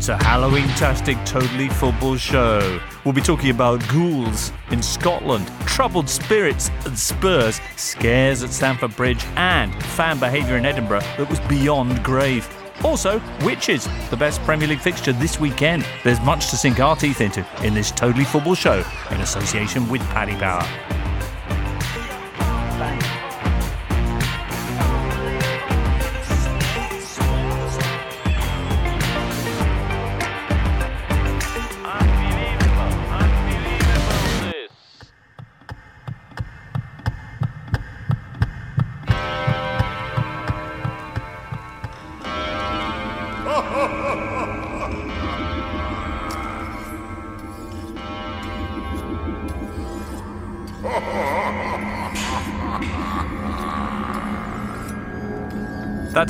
It's a Halloween-tastic, totally football show. We'll be talking about ghouls in Scotland, troubled spirits at Spurs, scares at Stamford Bridge, and fan behaviour in Edinburgh that was beyond grave. Also, witches, the best Premier League fixture this weekend. There's much to sink our teeth into in this totally football show in association with Paddy Power.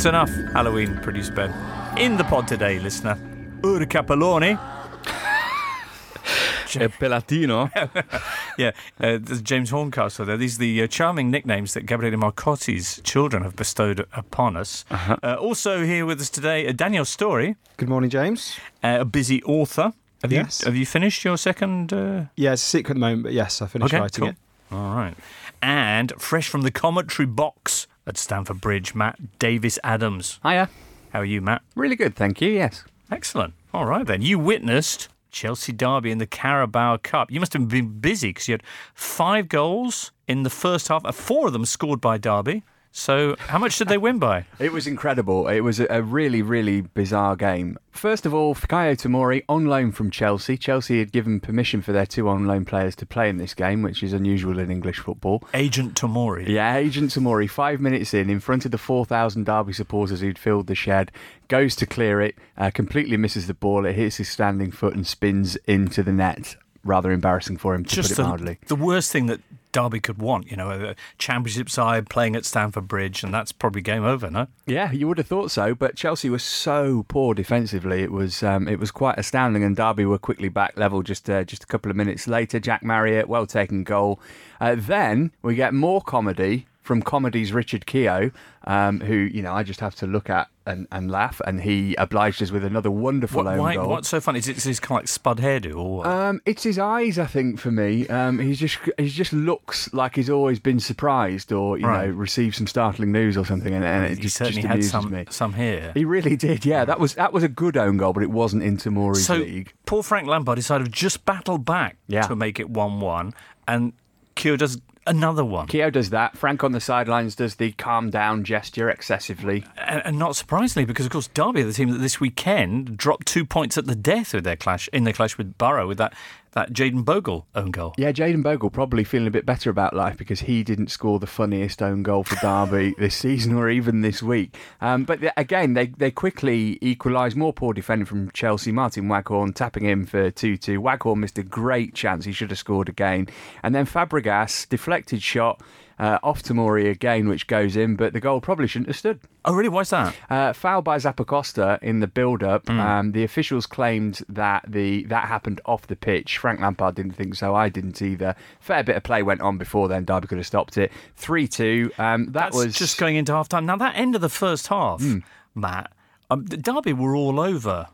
That's enough, Halloween producer Ben. In the pod today, listener, Ur Capelloni. E Pelatino. Yeah, uh, there's James Horncastle there. These are the uh, charming nicknames that Gabriele Marcotti's children have bestowed upon us. Uh-huh. Uh, also here with us today, uh, Daniel Storey, Good morning, James. uh, a busy author. Have Yes. you have you finished your second? Uh... Yeah, it's a secret at the moment, but yes, I finished Okay, writing cool. it. All right. And fresh from the commentary box at Stamford Bridge, Matt Davis Adams. Hiya. How are you, Matt? Really good, thank you. Yes. Excellent. All right then. You witnessed Chelsea Derby in the Carabao Cup. You must have been busy because you had five goals in the first half. Four of them scored by Derby. So how much did they win by? It was incredible. It was a, a really, really bizarre game. First of all, Fikayo Tomori on loan from Chelsea. Chelsea had given permission for their two on loan players to play in this game, which is unusual in English football. Agent Tomori. Yeah, Agent Tomori, five minutes in, in front of the 4,000 Derby supporters who'd filled the shed, goes to clear it, uh, completely misses the ball. It hits his standing foot and spins into the net. Rather embarrassing for him, to Just put it the, mildly. the worst thing that Derby could want, you know, a championship side playing at Stamford Bridge, and that's probably game over, no? Yeah, you would have thought so, but Chelsea was so poor defensively. It was um, it was quite astounding, and Derby were quickly back level just uh, just a couple of minutes later. Jack Marriott, well taken goal. Uh, then we get more comedy from comedies Richard Keogh, um, who you know I just have to look at and, and laugh, and he obliged us with another wonderful What, own why, goal. what's so funny? Is it is his kind of like spud hairdo or what? Um, it's his eyes, I think, for me. Um, he's just he just looks like he's always been surprised or you Right. know received some startling news or something, and, and it he just, certainly just had some me. some hair. He really did, yeah. That was that was a good own goal, but it wasn't in Tomori's So league. poor Frank Lampard decided to just battle back Yeah. to make it one-one, and Keogh does another one. Keogh does that. Frank on the sidelines does the calm down gesture excessively. And, and not surprisingly, because of course Derby are the team that this weekend dropped two points at the death with their clash in their clash with Borough with that that Jaden Bogle own goal. Yeah, Jaden Bogle probably feeling a bit better about life because he didn't score the funniest own goal for Derby this season or even this week. Um, but again, they, they quickly equalised. More poor defending from Chelsea. Martin Waghorn tapping him for 2 2. Waghorn missed a great chance. He should have scored again. And then Fabregas, deflected shot. Uh, off Tomori again, which goes in, but the goal probably shouldn't have stood. Oh, really? Why's that? Uh, foul by Zappacosta in the build-up. Hmm. Um, the officials claimed that the that happened off the pitch. Frank Lampard didn't think so. I didn't either. Fair bit of play went on before then. Derby could have stopped it. Three-two. Um, that That's was just going into half time. Now that end of the first half, Hmm. Matt, um, Derby were all over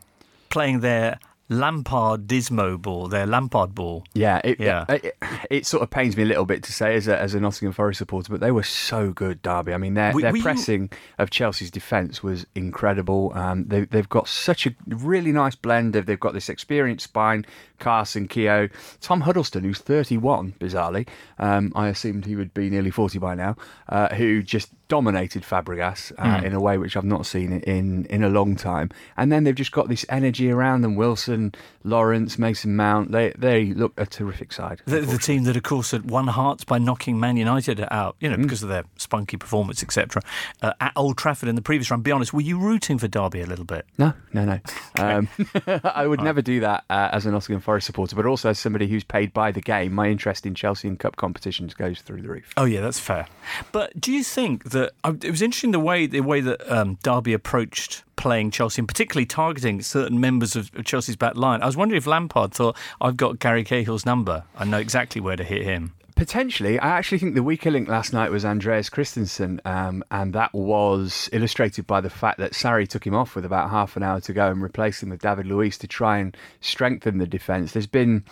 playing their Lampard Dismo ball, their Lampard ball. Yeah, it, Yeah. It, it, it sort of pains me a little bit to say as a, as a Nottingham Forest supporter, but they were so good, Derby. I mean, their, their pressing of Chelsea's defence was incredible. Um, they, they've got such a really nice blend of they've got this experienced spine, Carson, Keogh, Tom Huddlestone, who's 31, bizarrely. Um, I assumed he would be nearly 40 by now, uh, who just dominated Fabregas uh, in a way which I've not seen in in a long time. And then they've just got this energy around them. Wilson, Lawrence, Mason Mount. They they look a terrific side. The, the team that, of course, had won hearts by knocking Man United out, you know, because of their spunky performance, etc. Uh, at Old Trafford in the previous round. Be honest, were you rooting for Derby a little bit? No, no, no. Um, I would never do that uh, as a Nottingham Forest supporter, but also as somebody who's paid by the game. My interest in Chelsea and cup competitions goes through the roof. Oh yeah, that's fair. But do you think that uh, it was interesting the way the way that um, Derby approached playing Chelsea, and particularly targeting certain members of, of Chelsea's back line? I was wondering if Lampard thought, "I've got Gary Cahill's number. I know exactly where to hit him." Potentially, I actually think the weaker link last night was Andreas Christensen, um, and that was illustrated by the fact that Sarri took him off with about half an hour to go and replaced him with David Luiz to try and strengthen the defence. There's been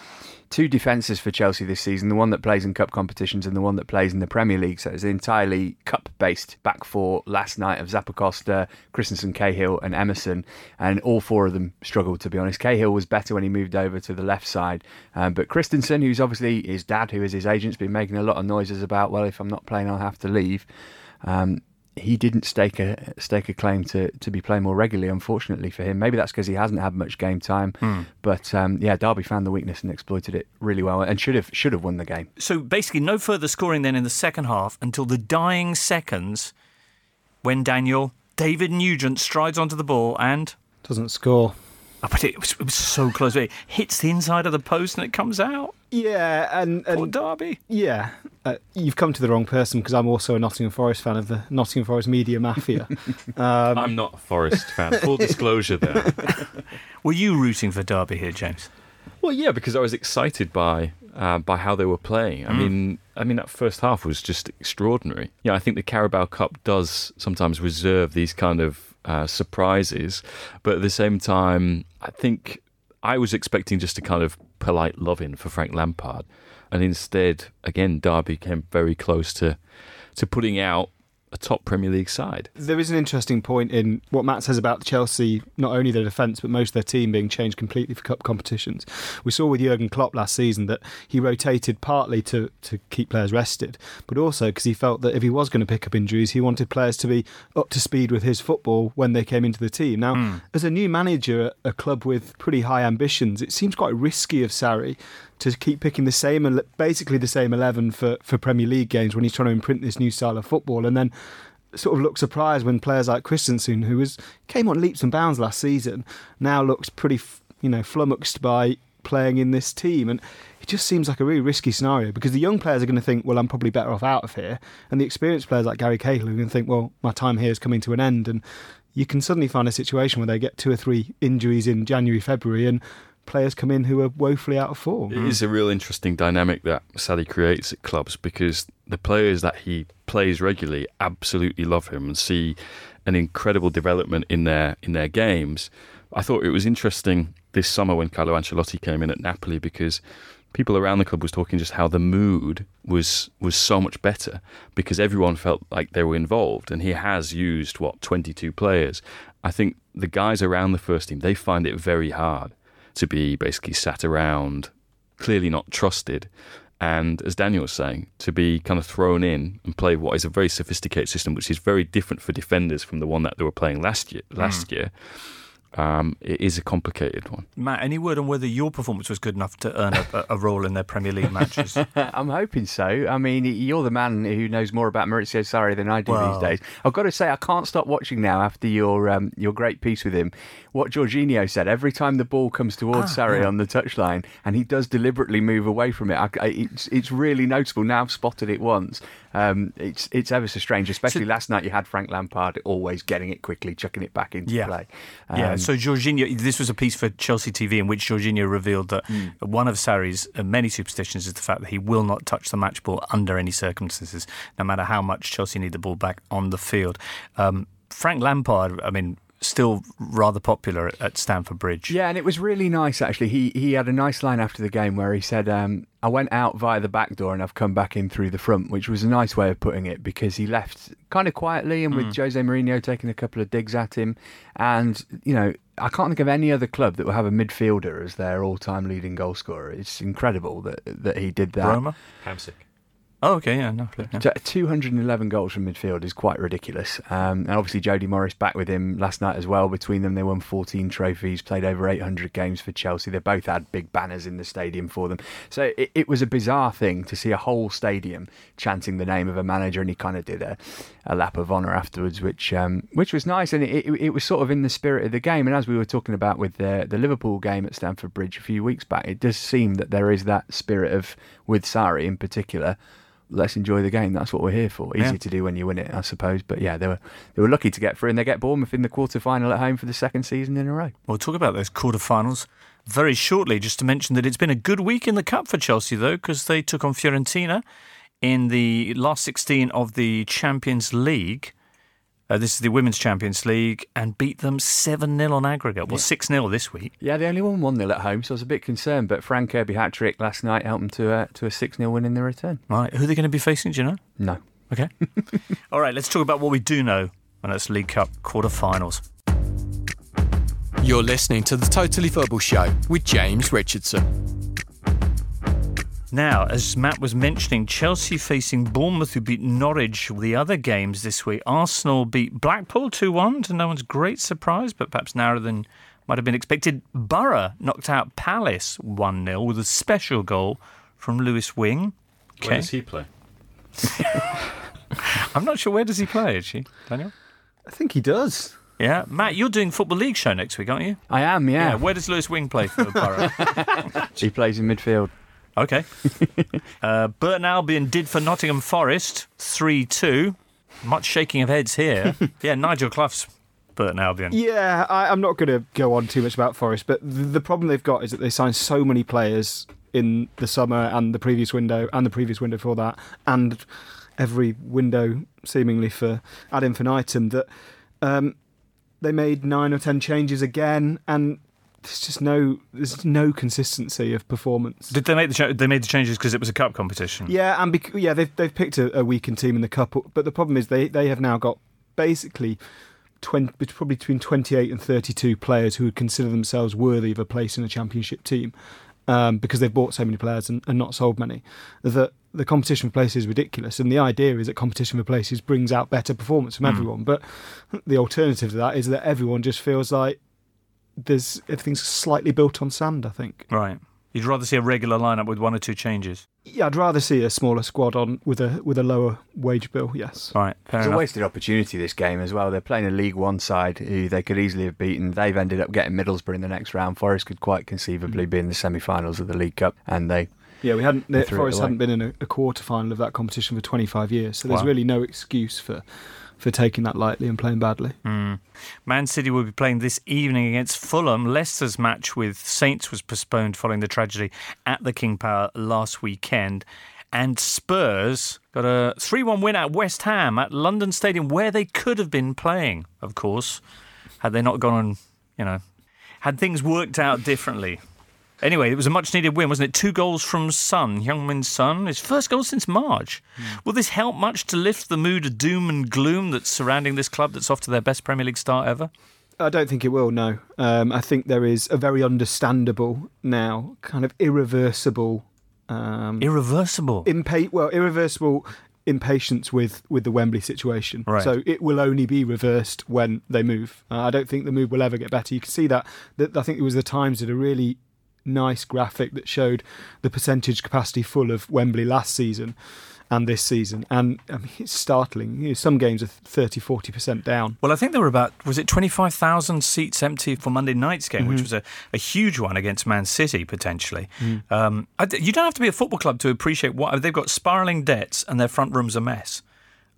two defences for Chelsea this season the one that plays in cup competitions and the one that plays in the Premier League. So it's entirely cup based back four last night of Zappacosta, Christensen, Cahill, and Emerson. And all four of them struggled, to be honest. Cahill was better when he moved over to the left side. Um, but Christensen, who's obviously his dad, who is his agent, has been making a lot of noises about, well, if I'm not playing, I'll have to leave. Um, he didn't stake a stake a claim to, to be playing more regularly. Unfortunately for him, maybe that's because he hasn't had much game time. Mm. But um, yeah, Derby found the weakness and exploited it really well, and should have should have won the game. So basically, no further scoring then in the second half until the dying seconds, when Daniel David Nugent strides onto the ball and doesn't score. Oh, but it was, it was so close. It hits the inside of the post and it comes out. Yeah, and, and Poor Derby. Yeah, uh, you've come to the wrong person because I'm also a Nottingham Forest fan of the Nottingham Forest media mafia. um, I'm not a Forest fan. Full disclosure there. Were you rooting for Derby here, James? Well, yeah, because I was excited by uh, by how they were playing. I mm. mean, I mean that first half was just extraordinary. Yeah, I think the Carabao Cup does sometimes reserve these kind of uh, surprises, but at the same time, I think I was expecting just a kind of polite loving for Frank Lampard, and instead, again, Derby came very close to to putting out a top Premier League side. There is an interesting point in what Matt says about Chelsea, not only their defence, but most of their team being changed completely for cup competitions. We saw with Jurgen Klopp last season that he rotated partly to, to keep players rested, but also because he felt that if he was going to pick up injuries, he wanted players to be up to speed with his football when they came into the team. Now, mm. as a new manager at a club with pretty high ambitions, it seems quite risky of Sarri to keep picking the same, basically the same 11 for, for Premier League games when he's trying to imprint this new style of football. And then sort of look surprised when players like Christensen, who was came on leaps and bounds last season, now looks pretty, you know, flummoxed by playing in this team. And it just seems like a really risky scenario because the young players are going to think, well, I'm probably better off out of here. And the experienced players like Gary Cahill are going to think, well, my time here is coming to an end. And you can suddenly find a situation where they get two or three injuries in January, February, and players come in who are woefully out of form. It is a real interesting dynamic that Sarri creates at clubs because the players that he plays regularly absolutely love him and see an incredible development in their in their games. I thought it was interesting this summer when Carlo Ancelotti came in at Napoli because people around the club was talking just how the mood was was so much better because everyone felt like they were involved and he has used what 22 players i think the guys around the first team they find it very hard to be basically sat around, clearly not trusted. And as Daniel was saying, to be kind of thrown in and play what is a very sophisticated system, which is very different for defenders from the one that they were playing last year. Last mm. year, um, it is a complicated one. Matt, any word on whether your performance was good enough to earn a, a role in their Premier League matches? I'm hoping so. I mean, you're the man who knows more about Maurizio Sarri than I do well, these days. I've got to say, I can't stop watching now after your um, your great piece with him. What Jorginho said every time the ball comes towards ah, Sarri yeah. on the touchline, and he does deliberately move away from it. I, it's it's really noticeable. Now I've spotted it once. Um, it's it's ever so strange, especially so, last night. You had Frank Lampard always getting it quickly, chucking it back into yeah. play. Um, yeah. So Jorginho, this was a piece for Chelsea TV in which Jorginho revealed that mm. one of Sarri's uh, many superstitions is the fact that he will not touch the match ball under any circumstances, no matter how much Chelsea need the ball back on the field. Um, Frank Lampard, I mean, still rather popular at Stamford Bridge. Yeah, and it was really nice actually. He he had a nice line after the game where he said, um, "I went out via the back door and I've come back in through the front," which was a nice way of putting it because he left kind of quietly and with mm. Jose Mourinho taking a couple of digs at him, and you know. I can't think of any other club that will have a midfielder as their all-time leading goalscorer. It's incredible that that he did that. Roma, Hamsik. Oh, okay, yeah, no. Yeah. 211 goals from midfield is quite ridiculous. Um, and obviously, Jody Morris back with him last night as well. Between them, they won 14 trophies, played over 800 games for Chelsea. They both had big banners in the stadium for them. So it, it was a bizarre thing to see a whole stadium chanting the name of a manager, and he kind of did a, a lap of honour afterwards, which um, which was nice. And it, it, it, was sort of in the spirit of the game. And as we were talking about with the, the Liverpool game at Stamford Bridge a few weeks back, it does seem that there is that spirit of, with Sarri in particular let's enjoy the game. That's what we're here for. Easy Yeah. to do when you win it, I suppose. But yeah, they were they were lucky to get through, and they get Bournemouth in the quarter final at home for the second season in a row. We'll talk about those quarterfinals very shortly. Just to mention that it's been a good week in the cup for Chelsea, though, because they took on Fiorentina in the last 16 of the Champions League. Uh, this is the Women's Champions League and beat them 7 0 on aggregate. Well, 6 0 this week. Yeah, they only won one 0 at home, so I was a bit concerned. But Fran Kirby hat trick last night helped them to uh, to a six 0 win in the return. Right. Who are they going to be facing? Do you know? No. Okay. All right, let's talk about what we do know, and that's League Cup quarterfinals. You're listening to the Totally Football Show with James Richardson. Now, as Matt was mentioning, Chelsea facing Bournemouth, who beat Norwich the other games this week. Arsenal beat Blackpool 2 1 to no one's great surprise, but perhaps narrower than might have been expected. Borough knocked out Palace 1 0 with a special goal from Lewis Wing. Where does he play? I'm not sure where does he play, actually, Daniel? I think he does. Yeah. Matt, you're doing Football League show next week, aren't you? I am, yeah. Where does Lewis Wing play for Borough? he plays in midfield. Okay. uh, Burton Albion did for Nottingham Forest 3 2. Much shaking of heads here. yeah, Nigel Clough's Burton Albion. Yeah, I, I'm not going to go on too much about Forest, but the, the problem they've got is that they signed so many players in the summer and the previous window and the previous window for that, and every window seemingly for ad infinitum that um, they made nine or ten changes again, and there's just no there's no consistency of performance. Did they make the they made the changes because it was a cup competition? Yeah, and bec- yeah, they've they've picked a, a weakened team in the cup, but the problem is they they have now got basically. 20, probably between 28 and 32 players who would consider themselves worthy of a place in a championship team um, because they've bought so many players and, and not sold many. That the competition for places is ridiculous, and the idea is that competition for places brings out better performance from everyone. But the alternative to that is that everyone just feels like there's everything's slightly built on sand. I think. Right. You'd rather see a regular lineup with one or two changes. Yeah, I'd rather see a smaller squad on with a with a lower wage bill. Yes. Right. Fair It's a wasted opportunity this game as well. They're playing a League One side who they could easily have beaten. They've ended up getting Middlesbrough in the next round. Forest could quite conceivably mm. be in the semi-finals of the League Cup, and they Yeah, we hadn't. The, Forest hadn't been in a, a quarter final of that competition for 25 years, so there's Wow. really no excuse for for taking that lightly and playing badly. Mm. Man City will be playing this evening against Fulham. Leicester's match with Saints was postponed following the tragedy at the King Power last weekend. And Spurs got a 3 1 win at West Ham at London Stadium, where they could have been playing, of course, had they not gone on, you know, had things worked out differently. Anyway, it was a much needed win, wasn't it? Two goals from Son, Youngmin's son, his first goal since March. Will this help much to lift the mood of doom and gloom that's surrounding this club that's off to their best Premier League start ever? I don't think it will. No, um, I think there is a very understandable now, kind of irreversible, um, Irreversible. impa- well, irreversible impatience with with the Wembley situation. Right. So it will only be reversed when they move. Uh, I don't think the move will ever get better. You can see that. that I think it was the Times did a really nice graphic that showed the percentage capacity full of Wembley last season and this season, and I mean, it's startling. You know, some games are 30, 40 percent down. well, I think there were about, was it 25,000 seats empty for Monday night's game, which was a, a huge one against Man City, potentially. Um, I you don't have to be a football club to appreciate what they've got spiralling debts and their front room's a mess.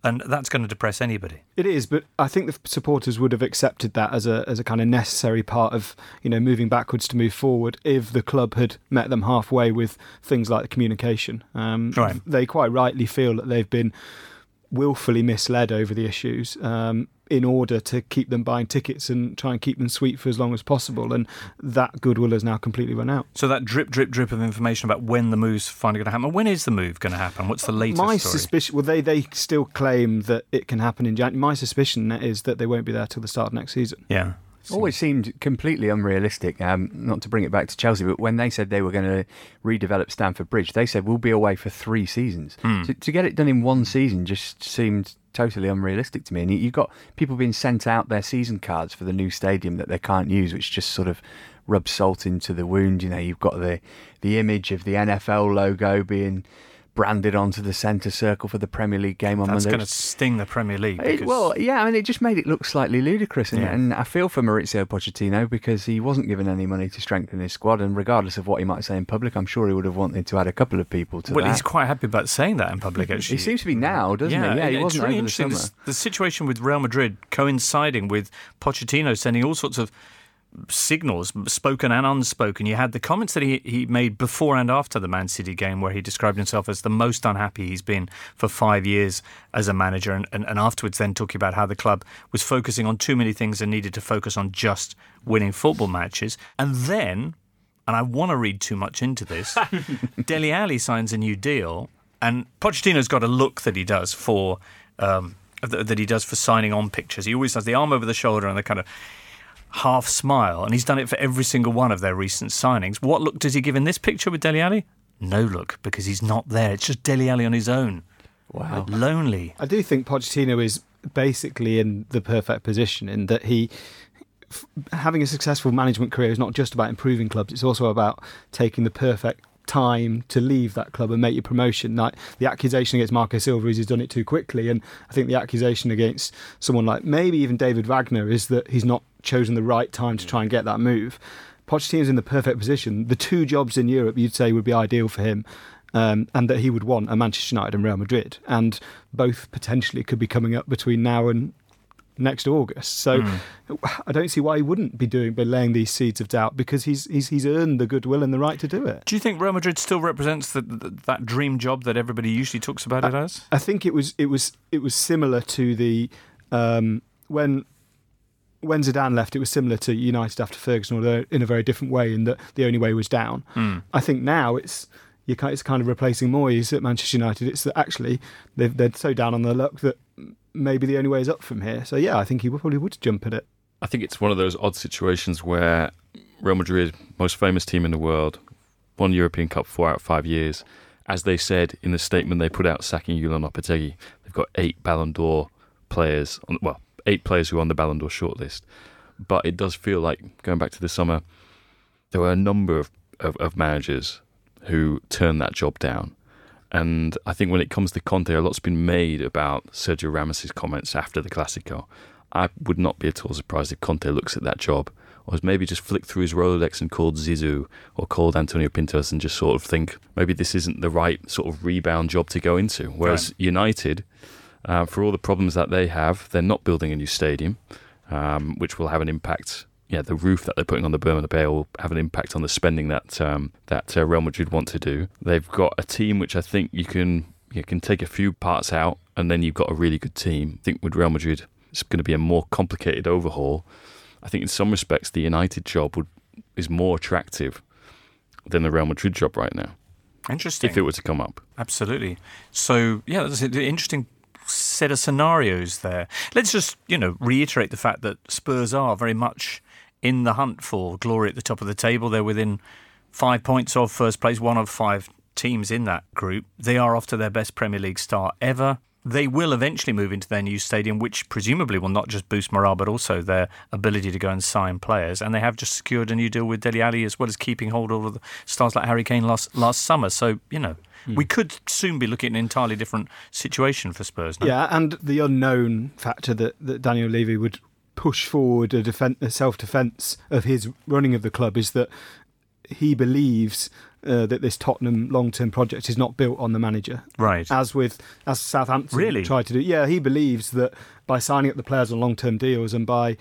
And that's going to depress anybody. It is, but I think the supporters would have accepted that as a as a kind of necessary part of you know moving backwards to move forward if the club had met them halfway with things like the communication. Um, Right. They quite rightly feel that they've been willfully misled over the issues um, in order to keep them buying tickets and try and keep them sweet for as long as possible, and that goodwill has now completely run out. So that drip, drip, drip of information about when the move's finally going to happen. When is the move going to happen? What's the latest My story? suspicion, well, they they still claim that it can happen in January. My suspicion is that they won't be there till the start of next season. yeah. Always seemed completely unrealistic. Um, not to bring it back to Chelsea, but when they said they were going to redevelop Stamford Bridge, they said we'll be away for three seasons. To, to get it done in one season just seemed totally unrealistic to me. And you, you've got people being sent out their season cards for the new stadium that they can't use, which just sort of rubs salt into the wound. You know, you've got the the image of the NFL logo being branded onto the centre circle for the Premier League game on That's Monday. going to sting the Premier League. It, well, yeah, I mean, it just made it look slightly ludicrous, and, Yeah. and I feel for Mauricio Pochettino because he wasn't given any money to strengthen his squad, and regardless of what he might say in public, I'm sure he would have wanted to add a couple of people to the well, that. he's quite happy about saying that in public. Actually, he seems to be now, doesn't yeah, he? Yeah, he it's wasn't really over the interesting. summer. This- the situation with Real Madrid coinciding with Pochettino sending all sorts of signals, spoken and unspoken. You had the comments that he, he made before and after the Man City game, where he described himself as the most unhappy he's been for five years as a manager, and, and, and afterwards then talking about how the club was focusing on too many things and needed to focus on just winning football matches. And then, and I want to read too much into this, Dele Alli signs a new deal, and Pochettino's got a look that he does for. Um, that he does for signing on pictures. He always has the arm over the shoulder and the kind of half smile, and he's done it for every single one of their recent signings. What look does he give in this picture with Dele Alli? No look, because he's not there. It's just Dele Alli on his own. Wow. Uh, lonely. I do think Pochettino is basically in the perfect position in that he. Having a successful management career is not just about improving clubs; it's also about taking the perfect time to leave that club and make your promotion. Like the accusation against Marco Silva is he's done it too quickly, and I think the accusation against someone like maybe even David Wagner is that he's not chosen the right time to try and get that move. Pochettino's in the perfect position. The two jobs in Europe you'd say would be ideal for him. Um, and that he would want are Manchester United and Real Madrid, and both potentially could be coming up between now and next August. So I don't see why he wouldn't be doing, be laying these seeds of doubt because he's he's he's earned the goodwill and the right to do it. Do you think Real Madrid still represents the, the, that dream job that everybody usually talks about it as? I think it was it was it was similar to the um, when when Zidane left. It was similar to United after Ferguson, although in a very different way. In that the only way was down. Hmm. I think now it's you it's kind of replacing Moyes at Manchester United. It's that actually they've, they're so down on their luck that maybe the only way is up from here. So yeah, I think he probably would jump at it. I think it's one of those odd situations where Real Madrid, most famous team in the world, won European Cup four out of five years. As they said in the statement they put out sacking Julian Lopetegui, they've got eight Ballon d'Or players, on, well, eight players who are on the Ballon d'Or shortlist. But it does feel like, going back to the summer, there were a number of, of, of managers who turned that job down. And I think when it comes to Conte, a lot's been made about Sergio Ramos's comments after the Classico. I would not be at all surprised if Conte looks at that job or has maybe just flicked through his Rolodex and called Zizou or called Antonio Pintus and just sort of think maybe this isn't the right sort of rebound job to go into. Whereas United, uh, for all the problems that they have, they're not building a new stadium, um, which will have an impact. Yeah, the roof that they're putting on the Bernabeu will have an impact on the spending that um, that uh, Real Madrid want to do. They've got a team which I think you can you can take a few parts out, and then you've got a really good team. I think with Real Madrid, it's going to be a more complicated overhaul. I think in some respects, the United job would is more attractive than the Real Madrid job right now, Interesting. if it were to come up. Absolutely. So, yeah, there's an interesting set of scenarios there. Let's just, you know, reiterate the fact that Spurs are very much in the hunt for glory at the top of the table. They're within five points of first place, one of five teams in that group. They are off to their best Premier League start ever. They will eventually move into their new stadium, which presumably will not just boost morale, but also their ability to go and sign players. And they have just secured a new deal with Dele Alli, as well as keeping hold of the stars like Harry Kane last last summer. So you know, we could soon be looking at an entirely different situation for Spurs. No? Yeah, and the unknown factor that, that Daniel Levy would push forward a, defen a self defence of his running of the club is that he believes uh, that this Tottenham long term project is not built on the manager. Right. As with as Southampton Really? tried to do. Yeah, he believes that by signing up the players on long term deals and by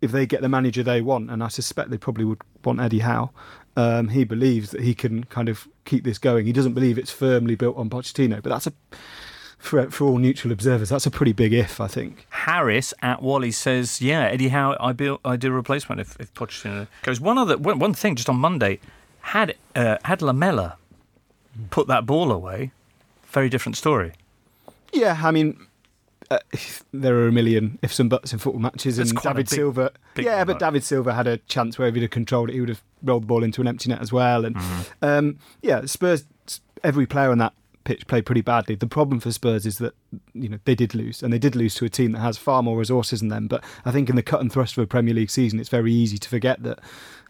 if they get the manager they want, and I suspect they probably would want Eddie Howe. Um, he believes that he can kind of keep this going. He doesn't believe it's firmly built on Pochettino, but that's a for, for all neutral observers, that's a pretty big if, I think. Harris at Wally says, "Yeah, Eddie Howe, I build, I do a replacement if, if Pochettino goes." One other, one, one thing, just on Monday, had uh, had Lamela put that ball away, very different story. Yeah, I mean, uh, there are a million ifs and buts in football matches, and David big- Silva. big Yeah, but. David Silva had a chance where if he'd have controlled it, he would have rolled the ball into an empty net as well. And Mm-hmm. um, yeah, Spurs. Every player on that pitch played pretty badly. The problem for Spurs is that you know they did lose, and they did lose to a team that has far more resources than them. But I think in the cut and thrust of a Premier League season, it's very easy to forget that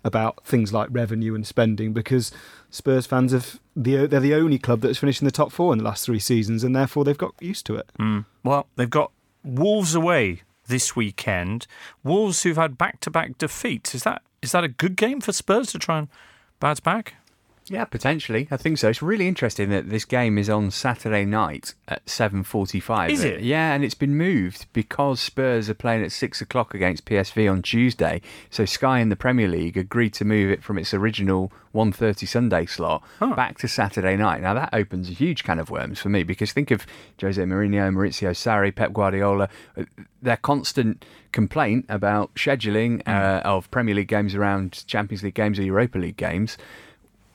about things like revenue and spending because Spurs fans have the they're the only club that's finished in the top four in the last three seasons, and therefore they've got used to it. Mm. Well, they've got Wolves away this weekend. Wolves who've had back-to-back defeats. Is that is that a good game for Spurs to try and bounce back? Yeah, potentially. I think so. It's really interesting that this game is on Saturday night at seven forty-five. Is it? Yeah, and it's been moved because Spurs are playing at six o'clock against PSV on Tuesday. So Sky and the Premier League agreed to move it from its original 1.30 Sunday slot Huh. back to Saturday night. Now that opens a huge can of worms for me because think of Jose Mourinho, Maurizio Sarri, Pep Guardiola. uh, Their constant complaint about scheduling uh, of Premier League games around Champions League games or Europa League games.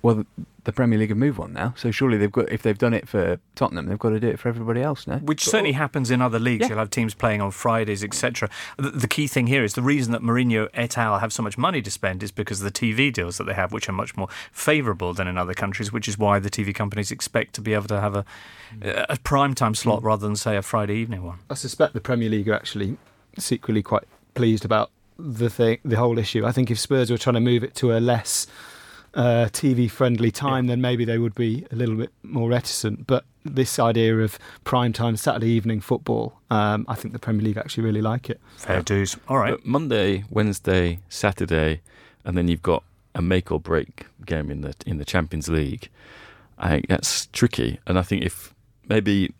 Well, the Premier League have moved on now, so surely they've got if they've done it for Tottenham, they've got to do it for everybody else now. Which certainly happens in other leagues. Yeah. You'll have teams playing on Fridays, etc. The, the key thing here is the reason that Mourinho et al. have so much money to spend is because of the TV deals that they have, which are much more favourable than in other countries, which is why the TV companies expect to be able to have a, a prime time slot mm. rather than, say, a Friday evening one. I suspect the Premier League are actually secretly quite pleased about the thing, the whole issue. I think if Spurs were trying to move it to a less uh, TV friendly time, then maybe they would be a little bit more reticent. But this idea of prime time Saturday evening football, um, I think the Premier League actually really like it. Fair dues. All right. But Monday, Wednesday, Saturday, and then you've got a make or break game in the in the Champions League. I think that's tricky, and I think if maybe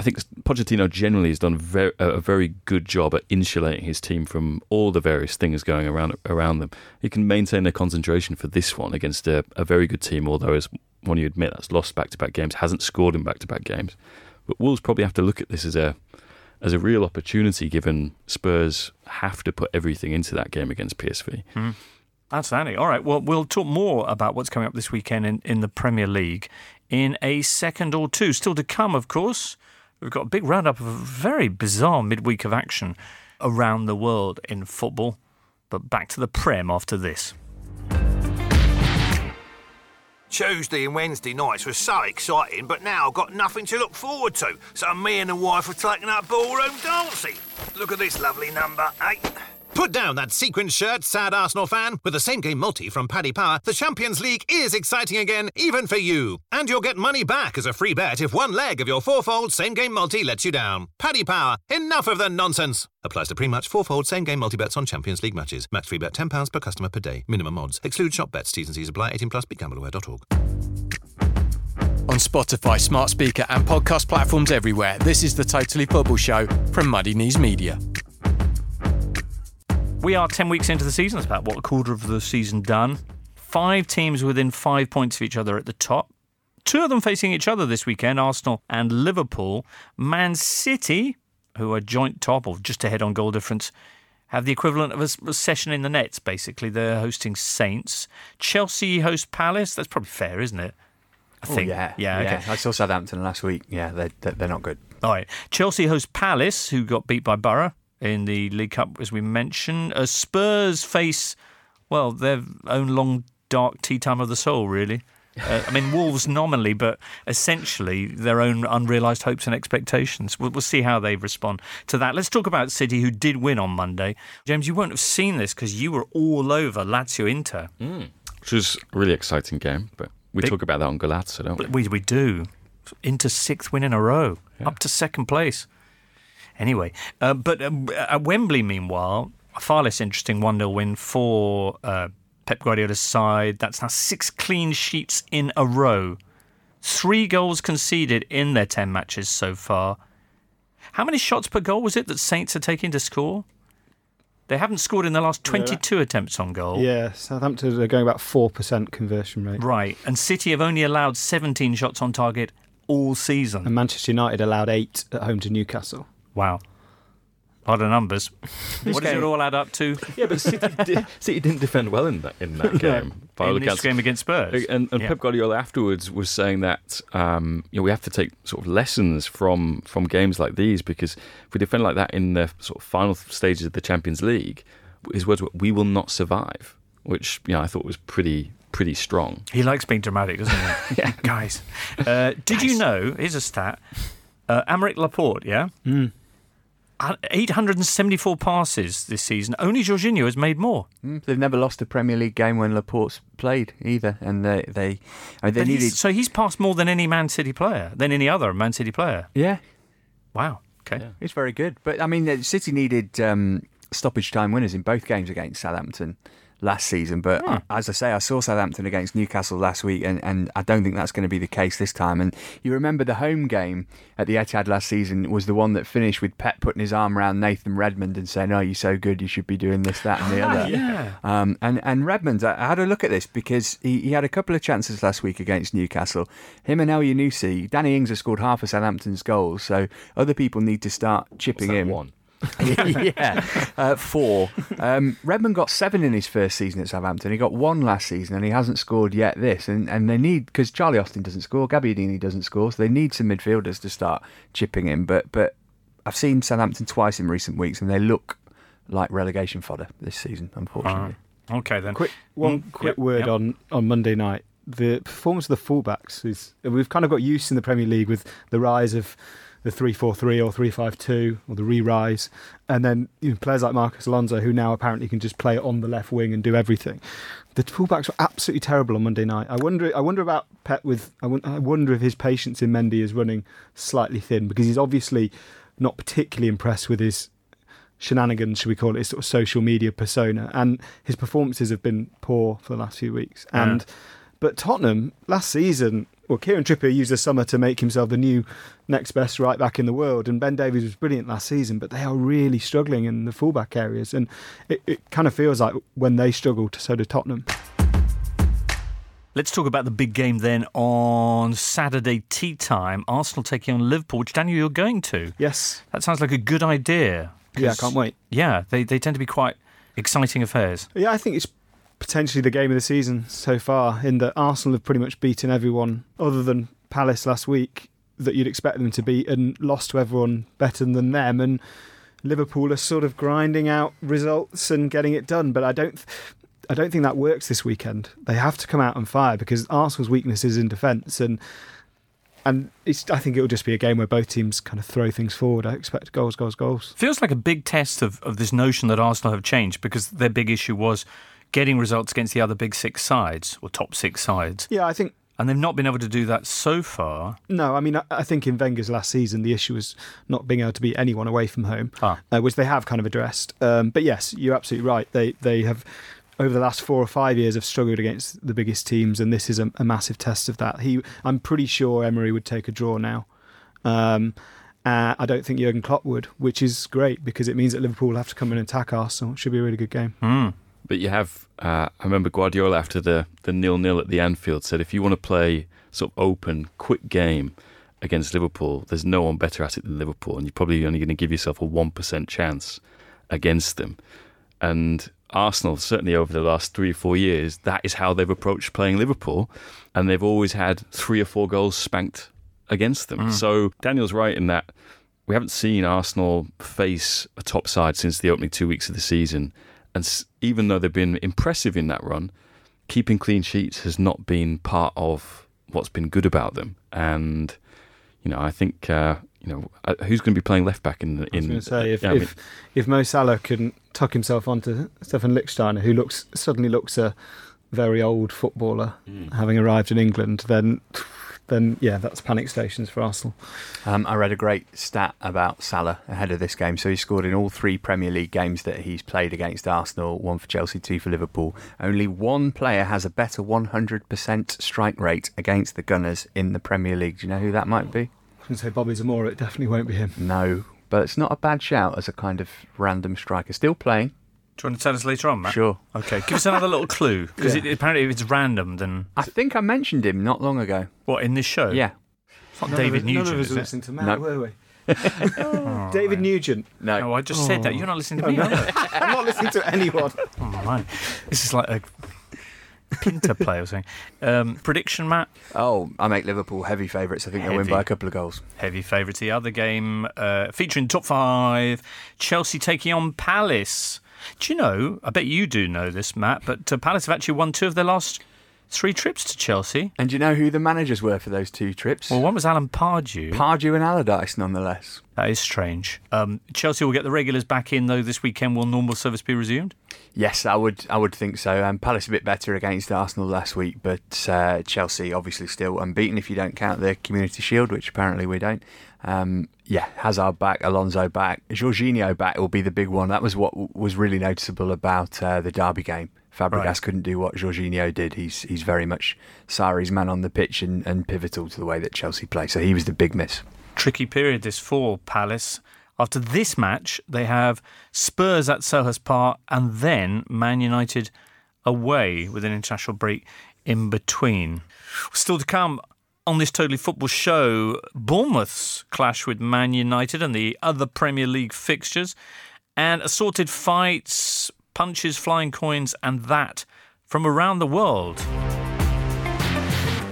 I think Pochettino generally has done very, a very good job at insulating his team from all the various things going around around them. He can maintain their concentration for this one against a, a very good team, although as one you admit that's lost back to back games, hasn't scored in back to back games. But Wolves probably have to look at this as a as a real opportunity, given Spurs have to put everything into that game against PSV. Mm-hmm. Outstanding. All right. Well, we'll talk more about what's coming up this weekend in, in the Premier League in a second or two. Still to come, of course. We've got a big roundup of a very bizarre midweek of action around the world in football. But back to the Prem after this. Tuesday and Wednesday nights were so exciting, but now I've got nothing to look forward to. So me and the wife are taking up ballroom dancing. Look at this lovely number, eh? Put down that sequin shirt, sad Arsenal fan. With the same game multi from Paddy Power, the Champions League is exciting again, even for you. And you'll get money back as a free bet if one leg of your fourfold same game multi lets you down. Paddy Power, enough of the nonsense. Applies to pre-match fourfold same game multi bets on Champions League matches. Max free bet £10 per customer per day. Minimum odds. Exclude shop bets. T's and C's apply. 18 plus. BeGambleAware.org. On Spotify, smart speaker, and podcast platforms everywhere, this is the Totally Football Show from Muddy Knees Media. We are 10 weeks into the season. That's about what a quarter of the season done. Five teams within five points of each other at the top. Two of them facing each other this weekend Arsenal and Liverpool. Man City, who are joint top or just ahead on goal difference, have the equivalent of a session in the nets, basically. They're hosting Saints. Chelsea host Palace. That's probably fair, isn't it? I Oh, think. yeah, Yeah, okay. I saw Southampton last week. Yeah, they, they, they're not good. All right. Chelsea host Palace, who got beat by Borough in the League Cup, as we mentioned. Uh, Spurs face, well, their own long, dark tea time of the soul, really. Uh, I mean, Wolves nominally, but essentially their own unrealised hopes and expectations. We'll, we'll see how they respond to that. Let's talk about City, who did win on Monday. James, you won't have seen this because you were all over Lazio Inter. Which was a really exciting game, but we Big- talk about that on Golazzo, don't we? We, we do. Inter sixth win in a row, up to second place. Anyway, uh, but um, at Wembley, meanwhile, a far less interesting 1 0 win for uh, Pep Guardiola's side. That's now six clean sheets in a row. Three goals conceded in their 10 matches so far. How many shots per goal was it that Saints are taking to score? They haven't scored in the last 22 attempts on goal. Yeah, Southampton are going about 4% conversion rate. Right. And City have only allowed 17 shots on target all season. And Manchester United allowed eight at home to Newcastle. Wow. A lot of numbers. what does it all add up to Yeah, but City, di- City didn't defend well in that in that game. by in this accounts. game against Spurs? And, and Yeah. Pep Guardiola afterwards was saying that um, you know we have to take sort of lessons from from games like these because if we defend like that in the sort of final stages of the Champions League, his words were, "We will not survive," which you know I thought was pretty pretty strong. He likes being dramatic, doesn't he? yeah. Guys, uh, did you know, here's a stat, uh, Aymeric Laporte, yeah? Mm. Uh, 874 passes this season. Only Jorginho has made more. Mm, They've never lost a Premier League game when Laporte's played either, and they they, I mean, they But he's- needed. so he's passed more than any Man City player, than any other Man City player. Yeah, Wow. Okay. It's very good. But I mean, City needed um, stoppage time winners in both games against Southampton last season. But Hmm. as I say, I saw Southampton against Newcastle last week, and, and I don't think that's going to be the case this time. And you remember the home game at the Etihad last season was the one that finished with Pep putting his arm around Nathan Redmond and saying, "Oh, you're so good, you should be doing this, that, and the other." yeah. Um, and and Redmond, I I had a look at this because he, he had a couple of chances last week against Newcastle. Him and Elyounoussi, Danny Ings has scored half of Southampton's goals, so other people need to start chipping in. one? yeah, uh, four. Um, Redmond got seven in his first season at Southampton. He got one last season, and he hasn't scored yet this. And and they need because Charlie Austin doesn't score, Gabbiadini doesn't score, so they need some midfielders to start chipping in. But but I've seen Southampton twice in recent weeks, and they look like relegation fodder this season, unfortunately. Okay then. Quick one Mm, quick yep, word yep. on on Monday night. The performance of the fullbacks is we've kind of got used in the Premier League with the rise of the three four three or three five two or the re-rise, and then you know, players like Marcos Alonso who now apparently can just play on the left wing and do everything. The fullbacks were absolutely terrible on Monday night. I wonder. I wonder about Pep with. I I wonder if his patience in Mendy is running slightly thin because he's obviously not particularly impressed with his shenanigans, should we call it, his sort of social media persona, and his performances have been poor for the last few weeks. And but Tottenham last season, well, Kieran Trippier used the summer to make himself the new next best right back in the world, and Ben Davies was brilliant last season. But they are really struggling in the fullback areas, and it, it kind of feels like when they struggle, so do Tottenham. Let's talk about the big game then on Saturday tea time. Arsenal taking on Liverpool, which Daniel you're going to. Yes, That sounds like a good idea. yeah, I can't wait. Yeah, they they tend to be quite exciting affairs. Yeah, I think it's potentially the game of the season so far, in that Arsenal have pretty much beaten everyone other than Palace last week that you'd expect them to beat and lost to everyone better than them. And Liverpool are sort of grinding out results and getting it done. But I don't. I don't think that works this weekend. They have to come out and fire because Arsenal's weakness is in defence, and and. I think it'll just be a game where both teams kind of throw things forward. I expect goals, goals, goals. Feels like a big test of, of this notion that Arsenal have changed because their big issue was getting results against the other big six sides or top six sides. Yeah, I think And they've not been able to do that so far. No, I mean, I, think in Wenger's last season, the issue was not being able to beat anyone away from home, Ah. uh, which they have kind of addressed. Um, but yes, you're absolutely right. They they have over the last four or five years have struggled against the biggest teams, and this is a, a massive test of that. He, I'm pretty sure Emery would take a draw now. Um, uh, I don't think Jurgen Klopp would, which is great because it means that Liverpool will have to come and attack Arsenal. It should be a really good game. Hmm. But you have, uh, I remember Guardiola after the the nil nil at the Anfield said, if you want to play sort of open, quick game against Liverpool, there's no one better at it than Liverpool, and you're probably only going to give yourself a one percent chance against them. And Arsenal, certainly over the last three or four years, that is how they've approached playing Liverpool, and they've always had three or four goals spanked against them. So Daniel's right in that we haven't seen Arsenal face a top side since the opening two weeks of the season. And even though they've been impressive in that run, keeping clean sheets has not been part of what's been good about them. And you know, I think uh, you know uh, who's going to be playing left back in. I was in going to say if, yeah, I mean, if if Mo Salah can tuck himself onto Stefan Lichtsteiner, who looks suddenly looks a very old footballer, Hmm. having arrived in England, then then yeah, that's panic stations for Arsenal. Um, I read a great stat about Salah ahead of this game. So he scored in all three Premier League games that he's played against Arsenal, one for Chelsea, two for Liverpool. Only one player has a better 100% strike rate against the Gunners in the Premier League. Do you know who that might be? I was going to say Bobby Zamora. It definitely won't be him. No, but it's not a bad shout as a kind of random striker. Still playing, Do you want to tell us later on, Matt? sure. Okay, give us another little clue because Yeah. apparently if it's random, then I think I mentioned him not long ago. what in this show? Yeah. it's not None David of us, Nugent. None of us is were it? listening to Matt, No. were we? David Nugent. No. Oh, I just said that. You're not listening to me. are you? I'm not listening to anyone. Oh my! This is like a Pinter play or something. Um, prediction, Matt. Oh, I make Liverpool heavy favourites. I think they'll win by a couple of goals. Heavy favourites. The other game uh, featuring top five, Chelsea taking on Palace. Do you know? I bet you do know this, Matt. But uh, Palace have actually won two of their last Three trips to Chelsea. And do you know who the managers were for those two trips? Well, one was Alan Pardew. Pardew and Allardyce, nonetheless. that is strange. Um, Chelsea will get the regulars back in, though, this weekend. Will normal service be resumed? Yes, I would. I would think so. Um, Palace a bit better against Arsenal last week, but uh, Chelsea obviously still unbeaten if you don't count the Community Shield, which apparently we don't. Um, yeah, Hazard back, Alonso back, Jorginho back will be the big one. That was what w- was really noticeable about uh, the Derby game. Fabregas Right. couldn't do what Jorginho did. He's he's very much Sarri's man on the pitch and, and pivotal to the way that Chelsea play. So he was the big miss. Tricky period this for Palace. After this match, they have Spurs at Selhurst Park and then Man United away with an international break in between. Still to come on this Totally Football show, Bournemouth's clash with Man United and the other Premier League fixtures, and assorted fights, punches, flying coins, and that from around the world.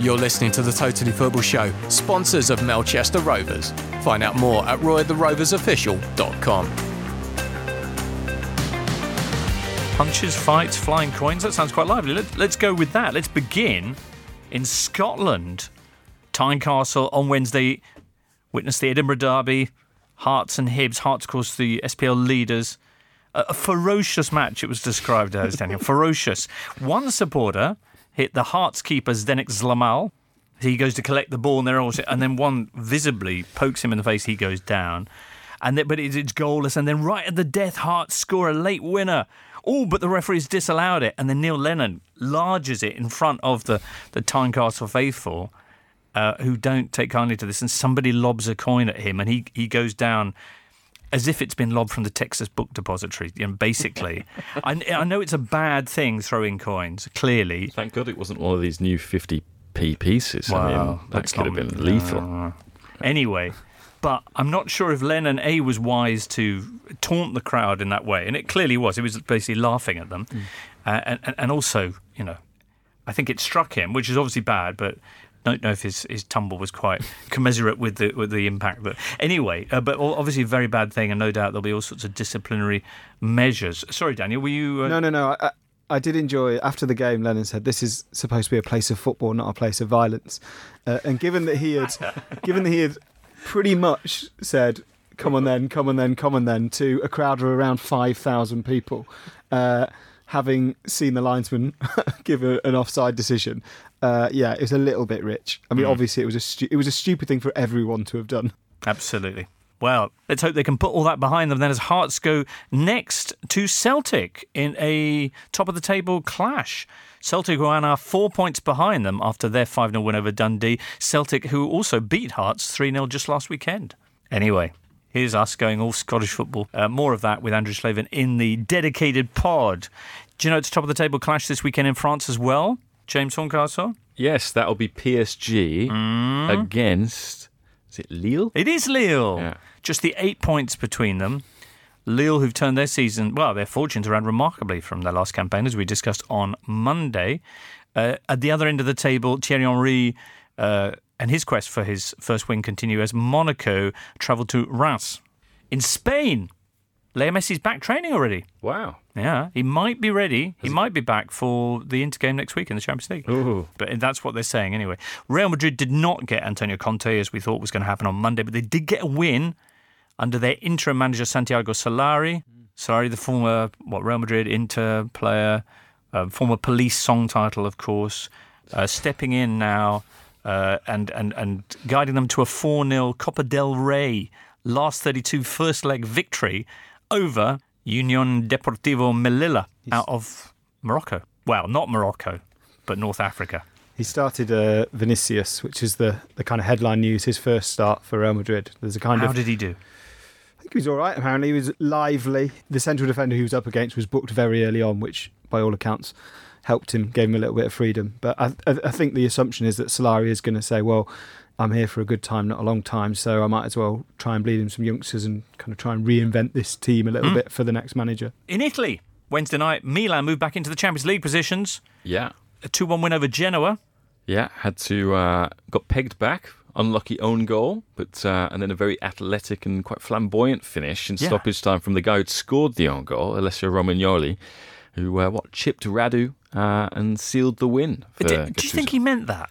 You're listening to the Totally Football Show, sponsors of Melchester Rovers. Find out more at roytheroversofficial.com. Punches, fights, flying coins. That sounds quite lively. Let, let's go with that. Let's begin in Scotland. Tynecastle on Wednesday witnessed the Edinburgh Derby. Hearts and Hibs. Hearts, of course, the SPL leaders. A, a ferocious match, it was described as, Daniel. ferocious. One supporter hit the Hearts keeper, Zdenek Zlamal. He goes to collect the ball, and, they're also, and then one visibly pokes him in the face. He goes down. And then, but it's, it's goalless. And then right at the death, Hearts score a late winner. Oh, but the referees disallowed it. And then Neil Lennon larges it in front of the, the Tynecastle faithful, uh, who don't take kindly to this. And somebody lobs a coin at him, and he, he goes down as if it's been lobbed from the Texas Book Depository. You know, basically, I, I know it's a bad thing throwing coins. Clearly, Thank God it wasn't one of these new 50p pieces. I mean, that that's could have been lethal. Uh, anyway, but I'm not sure if Lennon A was wise to taunt the crowd in that way, and it clearly was. He was basically laughing at them, uh, and, and and also, you know, I think it struck him, which is obviously bad, but. Don't know if his, his tumble was quite commensurate with the with the impact. But anyway, uh, but obviously a very bad thing, and no doubt there'll be all sorts of disciplinary measures. Sorry, Daniel, were you? Uh, No, no, no. I, I- did enjoy after the game. Lennon said, "This is supposed to be a place of football, not a place of violence." Uh, and given that he had, given that he had pretty much said, "Come on then, come on then, come on then," to a crowd of around five thousand people, uh, having seen the linesman give a, an offside decision, uh, yeah, it was a little bit rich. I mean, obviously, it was a stu- it was a stupid thing for everyone to have done. Absolutely. Well, let's hope they can put all that behind them then as Hearts go next to Celtic in a top of the table clash. Celtic, who are now four points behind them after their 5 0 win over Dundee. Celtic, who also beat Hearts 3 0 just last weekend. Anyway, here's us going all Scottish football. Uh, more of that with Andrew Slavin in the dedicated pod. Do you know it's top of the table clash this weekend in France as well? James Horncastle? Yes, that'll be PSG Mm. against. Is it Lille? It is Lille. Yeah. Just the eight points between them. Lille, who've turned their season, well, their fortunes around remarkably from their last campaign, as we discussed on Monday. Uh, at the other end of the table, Thierry Henry uh, and his quest for his first win continue as Monaco travel to Reims. In Spain, Leo Messi's back training already. Wow. Yeah, he might be ready. He might be back for the Inter game next week in the Champions League. Ooh. But that's what they're saying anyway. Real Madrid did not get Antonio Conte as we thought was going to happen on Monday, but they did get a win under their interim manager Santiago Solari. Solari, the former what Real Madrid Inter player, uh, former Police song title, of course, uh, stepping in now uh, and and and guiding them to a four 0 Copa del Rey last 32 first leg victory over Union Deportivo Melilla out of Morocco. Well, not Morocco, but North Africa. He started uh, Vinicius, which is the, the kind of headline news, his first start for Real Madrid. There's a kind How of. did he do? I think he was all right, apparently. He was lively. The central defender he was up against was booked very early on, which, by all accounts, helped him, gave him a little bit of freedom. But I, I, I think the assumption is that Solari is going to say, well, I'm here for a good time, not a long time, so I might as well try and bleed in some youngsters and kind of try and reinvent this team a little bit for the next manager. In Italy, Wednesday night, Milan moved back into the Champions League positions. Yeah. A 2 1 win over Genoa. Yeah, had to uh, got pegged back. Unlucky own goal, but uh, and then a very athletic and quite flamboyant finish in Yeah. stoppage time from the guy who'd scored the own goal, Alessio Romagnoli, who uh, what chipped Radu uh, and sealed the win. For do, do you think he meant that?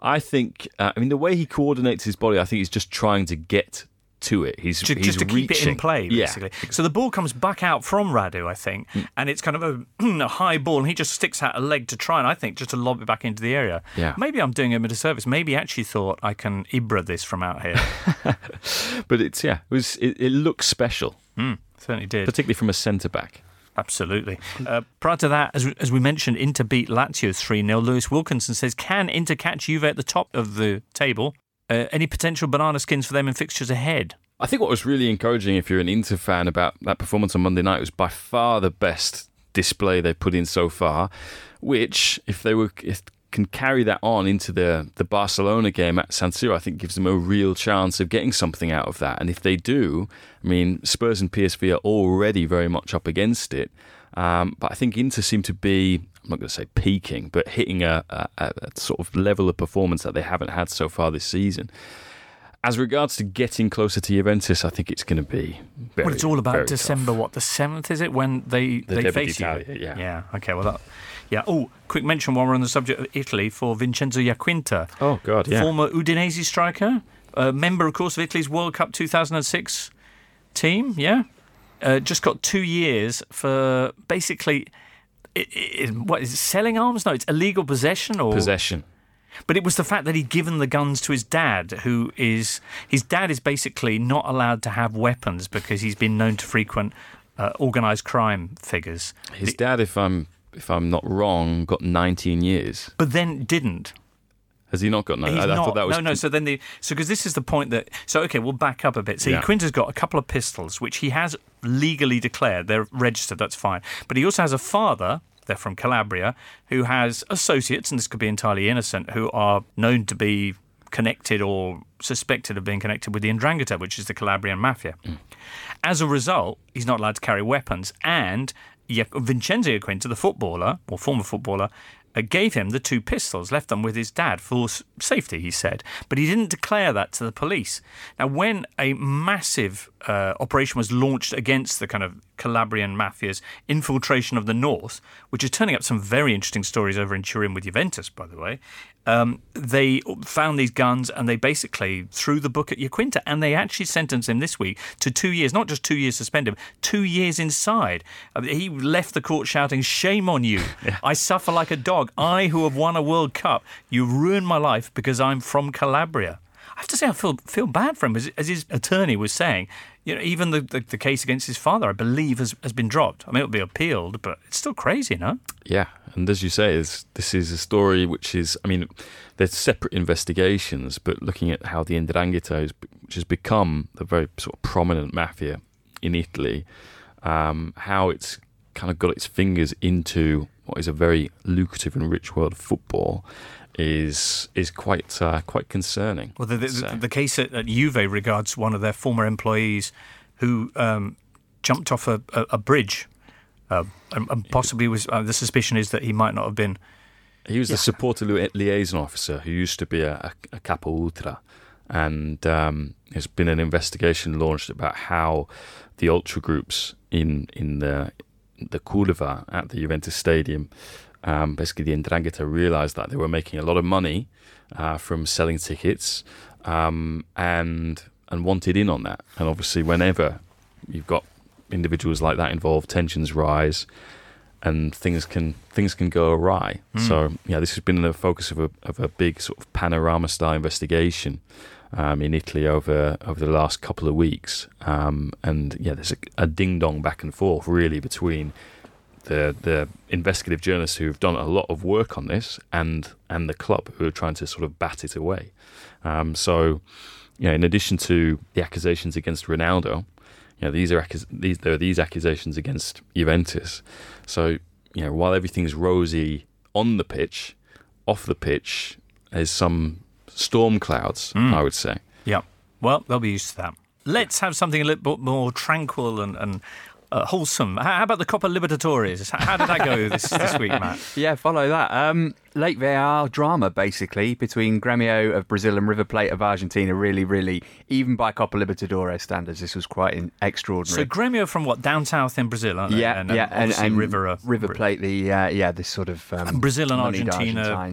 I think. Uh, I mean, the way he coordinates his body, I think he's just trying to get to it. He's Ju- he's just to keep it in reaching. play, Yeah. basically. So the ball comes back out from Radu, I think, and it's kind of a, a high ball, and he just sticks out a leg to try and I think just to lob it back into the area. Yeah. Maybe I'm doing him a disservice. Maybe he actually thought I can Ibra this from out here. But it's yeah, it was. It, it looks special, Certainly did. particularly from a centre back. Absolutely. Uh, prior to that, as, as we mentioned, Inter beat Lazio 3 0. Lewis Wilkinson says, Can Inter catch Juve at the top of the table? Uh, any potential banana skins for them in fixtures ahead? I think what was really encouraging, if you're an Inter fan, about that performance on Monday night was by far the best display they've put in so far. Which, if they were can carry that on into the the Barcelona game at San Siro, I think gives them a real chance of getting something out of that. And if they do, I mean, Spurs and PSV are already very much up against it. Um, but I think Inter seem to be, I'm not going to say peaking, but hitting a, a, a sort of level of performance that they haven't had so far this season. As regards to getting closer to Juventus, I think it's going to be very, well, it's all about December, tough. what, the 7th, is it, when they, The they face you? yeah. Yeah, okay, well, that. Yeah. Oh, quick mention while we're on the subject of Italy for Vincenzo Iaquinta, Oh God, yeah. former Udinese striker, a member, of course, of Italy's World Cup 2006 team. Yeah, uh, just got two years for basically. i i what is it, selling arms? No, it's illegal possession or Possession. But it was the fact that he'd given the guns to his dad, who is his dad is basically not allowed to have weapons because he's been known to frequent uh, organised crime figures. His dad, if I'm if I'm not wrong, got 19 years. But then didn't. Has he not got? No, He's I, I not. thought that was no, no. So then the so because this is the point that so okay, we'll back up a bit. So Yeah. Iaquinta's got a couple of pistols which he has legally declared. They're registered. That's fine. But he also has a father. They're from Calabria, who has associates, and this could be entirely innocent, who are known to be connected or suspected of being connected with the Ndrangheta, which is the Calabrian mafia. Mm. As a result, he's not allowed to carry weapons, and Vincenzo Iaquinta, the footballer or former footballer, uh, gave him the two pistols, left them with his dad for safety, he said. But he didn't declare that to the police. Now, when a massive uh, operation was launched against the kind of Calabrian mafia's infiltration of the north, which is turning up some very interesting stories over in Turin with Juventus, by the way, um, they found these guns and they basically threw the book at Iaquinta and they actually sentenced him this week to two years, not just two years suspended, two years inside. Uh, He left the court shouting, Shame on you. I suffer like a dog. I, who have won a World Cup, you ruined my life because I'm from Calabria. I have to say, I feel feel bad for him, as, as his attorney was saying. You know, even the, the, the case against his father, I believe, has, has been dropped. I mean, it'll be appealed, but it's still crazy, no? Yeah, and as you say, is this is a story which is, I mean, there's separate investigations, but looking at how the Ndrangheta, which has become a very sort of prominent mafia in Italy, um, how it's kind of got its fingers into what is a very lucrative and rich world of football, is is quite uh, quite concerning. Well, the, the, So- the case at, at Juve regards one of their former employees who um, jumped off a, a, a bridge. Uh, and, and possibly was uh, the suspicion is that he might not have been. He was the supporter li- liaison officer who used to be a, a, a capo ultra, and um, there's been an investigation launched about how the ultra groups in in the the Curva at the Juventus Stadium, um, basically the Ndrangheta realised that they were making a lot of money uh, from selling tickets, um, and and wanted in on that. And obviously, whenever you've got individuals like that involved, tensions rise and things can things can go awry. So yeah, this has been the focus of a of a big sort of panorama style investigation um, in Italy over over the last couple of weeks. Um, and yeah, there's a, a ding dong back and forth really between the the investigative journalists who've done a lot of work on this and and the club who are trying to sort of bat it away. Um, so know in addition to the accusations against Ronaldo, you know, these are accus- these there are these accusations against Juventus. So you know, while everything's rosy on the pitch, off the pitch, there's some storm clouds. I would say. Yeah. Well, they'll be used to that. Let's have something a little bit more tranquil and, and uh, wholesome. How about the Copa Libertadores? How how did that go this, this week, Matt? Yeah, follow that. Um, late VAR drama, basically, between Gremio of Brazil and River Plate of Argentina. Really, really, even by Copa Libertadores standards, this was quite in- extraordinary. So Grêmio from what down south in Brazil, aren't they? yeah, and, yeah, and, and River, uh, River Plate, the uh, yeah, this sort of um, and Brazil and Argentina,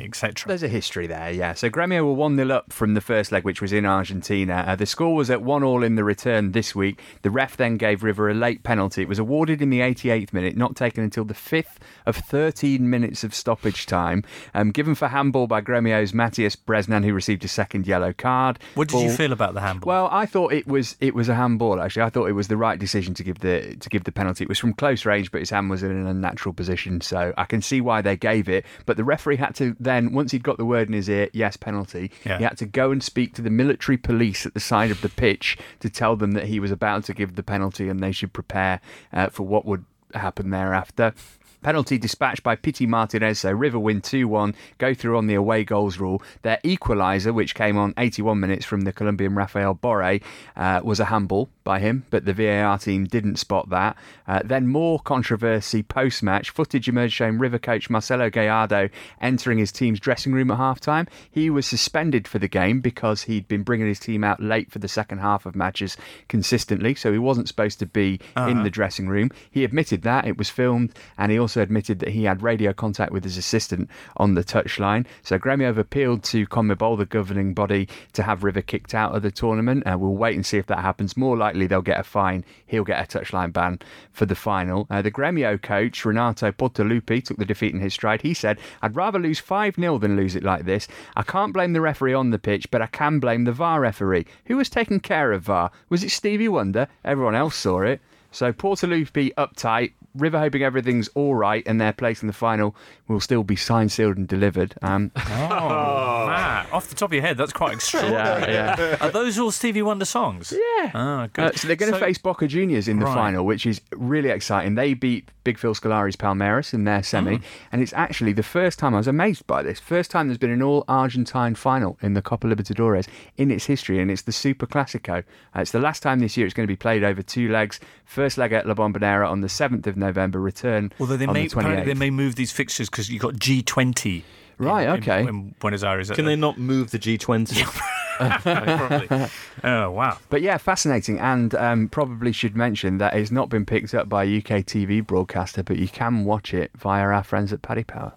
etc. There's a history there, yeah. So Gremio were 1 0 up from the first leg, which was in Argentina. Uh, the score was at 1 all in the return this week. The ref then gave River a late penalty. It was awarded in the 88th minute, not taken until the 5th of 13 minutes of stoppage time. Um, given for handball by Gremio's Matthias Bressan, who received a second yellow card. What did you feel about the handball? well, I thought it was it was a handball. Actually, I thought it was the right decision to give the to give the penalty. It was from close range, but his hand was in an unnatural position, so I can see why they gave it. But the referee had to then, once he'd got the word in his ear, yes, penalty. Yeah. He had to go and speak to the military police at the side of the pitch to tell them that he was about to give the penalty and they should prepare uh, for what would happen thereafter. Penalty dispatched by Pity Martinez, so River win 2 1, go through on the away goals rule. Their equaliser, which came on 81 minutes from the Colombian Rafael Borre, uh, was a handball by him, but the VAR team didn't spot that. Uh, then more controversy post match. Footage emerged showing River coach Marcelo Gallardo entering his team's dressing room at half time. He was suspended for the game because he'd been bringing his team out late for the second half of matches consistently, so he wasn't supposed to be in the dressing room. He admitted that, it was filmed, and he also admitted that he had radio contact with his assistant on the touchline. So Gremio have appealed to CONMEBOL, the governing body, to have River kicked out of the tournament. Uh, we'll wait and see if that happens. More likely, they'll get a fine. He'll get a touchline ban for the final. Uh, the Gremio coach, Renato Portaluppi, took the defeat in his stride. He said, I'd rather lose 5 0 than lose it like this. I can't blame the referee on the pitch, but I can blame the VAR referee. Who was taking care of VAR? Was it Stevie Wonder? Everyone else saw it. So Portaluppi uptight, River hoping everything's all right and their place in the final will still be signed, sealed, and delivered. Um, oh, Matt, off the top of your head, that's quite extraordinary. yeah, yeah. Are those all Stevie Wonder songs? Yeah. Ah, good. Uh, so they're going to So- face Boca Juniors in the Right. final, which is really exciting. They beat Big Phil Scolari's Palmeiras in their semi, Hmm. and it's actually the first time I was amazed by this. First time there's been an all Argentine final in the Copa Libertadores in its history, and it's the Super Classico. Uh, it's the last time this year it's going to be played over two legs. First leg at La Bombonera on the 7th of November, return Although they on may the 28th. apparently they may move these fixtures because you've got G20. Right, in- okay. In, Buenos Aires. Can they not move the G20? Oh wow. But yeah, fascinating, and um, probably should mention that it's not been picked up by UK TV broadcaster, but you can watch it via our friends at Paddy Power.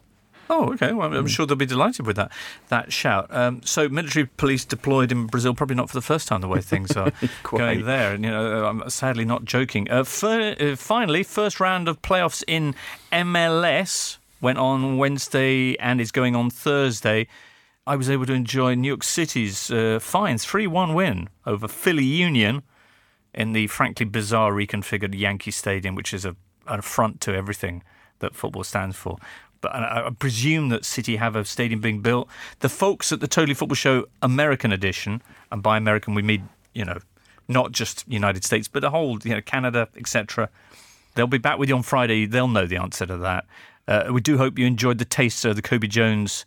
Oh, okay. Well, Hmm. I'm sure they'll be delighted with that that shout. Um, so, military police deployed in Brazil, probably not for the first time. The way things are going there, and you know, I'm sadly not joking. Uh, uh, finally, first round of playoffs in MLS went on Wednesday and is going on Thursday. I was able to enjoy New York City's uh, fine three-one win over Philly Union in the frankly bizarre reconfigured Yankee Stadium, which is a, an affront to everything that football stands for. But I, I presume that City have a stadium being built. The folks at the Totally Football Show American edition, and by American we mean you know not just United States, but the whole you know Canada, etc. They'll be back with you on Friday. They'll know the answer to that. Uh, we do hope you enjoyed the taster, the Kobe Jones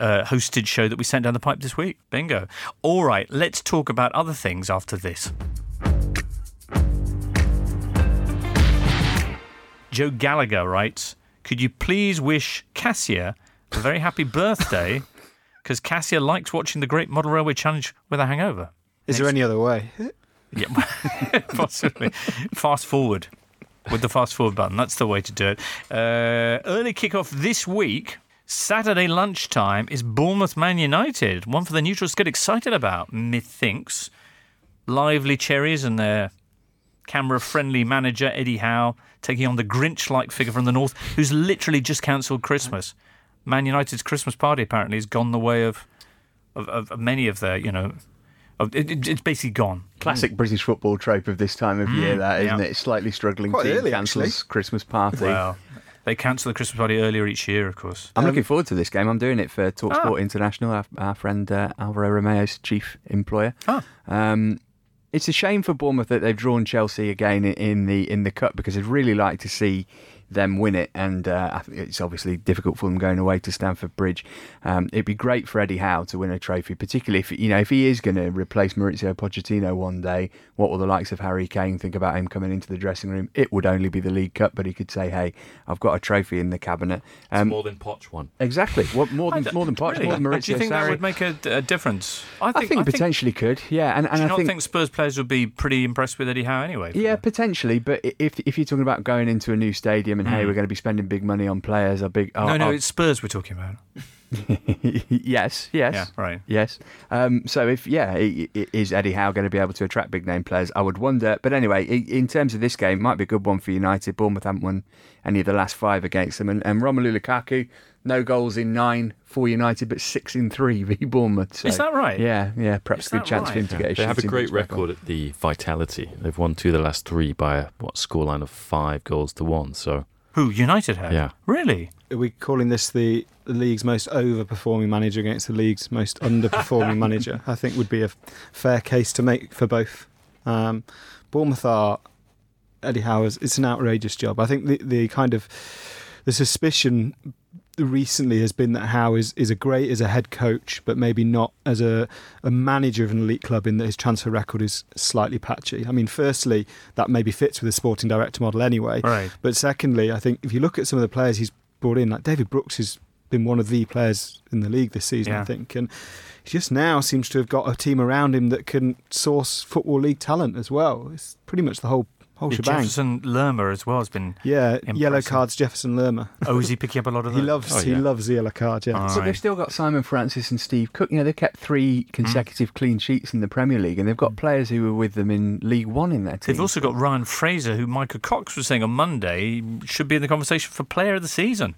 uh, hosted show that we sent down the pipe this week. Bingo. All right, let's talk about other things after this. Joe Gallagher writes, Could you please wish Cassia a very happy birthday? Because Cassia likes watching the Great Model Railway Challenge with a hangover. Is there any other way? Yeah, possibly. Fast forward with the fast forward button. That's the way to do it. Uh, early kickoff this week. Saturday lunchtime is Bournemouth Man United. One for the neutrals to get excited about, methinks. Lively cherries and their camera friendly manager, Eddie Howe, taking on the Grinch like figure from the north who's literally just cancelled Christmas. Man United's Christmas party apparently has gone the way of, of, of many of their, you know, of, it, it- it's basically gone. Classic British football trope of this time of year, that isn't Mm. yeah. it? Slightly struggling Quite team early, cancels Christmas party. Well, they cancel the Christmas party earlier each year, of course. I'm looking forward to this game. I'm doing it for Talksport Ah. International, our, our friend uh, Alvaro Romeo's chief employer. Ah. Um, it's a shame for Bournemouth that they've drawn Chelsea again in, the in the cup because I'd really like to see them win it, and uh, it's obviously difficult for them going away to Stamford Bridge. Um, it'd be great for Eddie Howe to win a trophy, particularly if you know if he is going to replace Mauricio Pochettino one day. What will the likes of Harry Kane think about him coming into the dressing room? It would only be the League Cup, but he could say, "Hey, I've got a trophy in the cabinet." It's Um, more than Poch one. exactly. What more than more than Poch, Really? more than Mauricio Do you think that would make a, a difference? I think, potentially could, yeah, and, and Do you I not think think Spurs players would be pretty impressed with Eddie Howe anyway? Yeah, that? potentially. But if if you're talking about going into a new stadium and hey, Mm. we're going to be spending big money on players, a big oh, no, no, oh, it's Spurs we're talking about. yes, yes, Yeah, right. yes. Um, so if yeah, is Eddie Howe going to be able to attract big name players? I would wonder. But anyway, in terms of this game, might be a good one for United. Bournemouth haven't won any of the last five against them, and, and Romelu Lukaku, no goals in nine for United, but six in three v Bournemouth. So, Is that right? Yeah, yeah. Perhaps Is a good that chance for him to get. his They have a great boots back on. record at the Vitality. They've won two of the last three by a what scoreline of five goals to one. So Who United have? Yeah. Really? Are we calling this the, the league's most overperforming manager against the league's most underperforming manager? I think would be a fair case to make for both. Um, Bournemouth are Eddie Howe's. It's an outrageous job. I think the the kind of the suspicion recently has been that Howe is, is a great as a head coach, but maybe not as a, a manager of an elite club in that his transfer record is slightly patchy. I mean, firstly, that maybe fits with the sporting director model anyway. Right. But secondly, I think if you look at some of the players he's brought in, like David Brooks has been one of the players in the league this season, Yeah. I think. And he just now seems to have got a team around him that can source Football League talent as well. It's pretty much the whole whole Yeah, shebang. Jefferson Lerma as well has been. Yeah, yellow cards, Jefferson Lerma. Oh, is he picking up a lot of He loves Oh, he yeah. loves the yellow card, yeah. All But right. they've still got Simon Francis and Steve Cook. You know, they've kept three Hmm. consecutive clean sheets in the Premier League, and they've got players who were with them in League One in their team. They've also got Ryan Fraser, who Michael Cox was saying on Monday should be in the conversation for Player of the Season.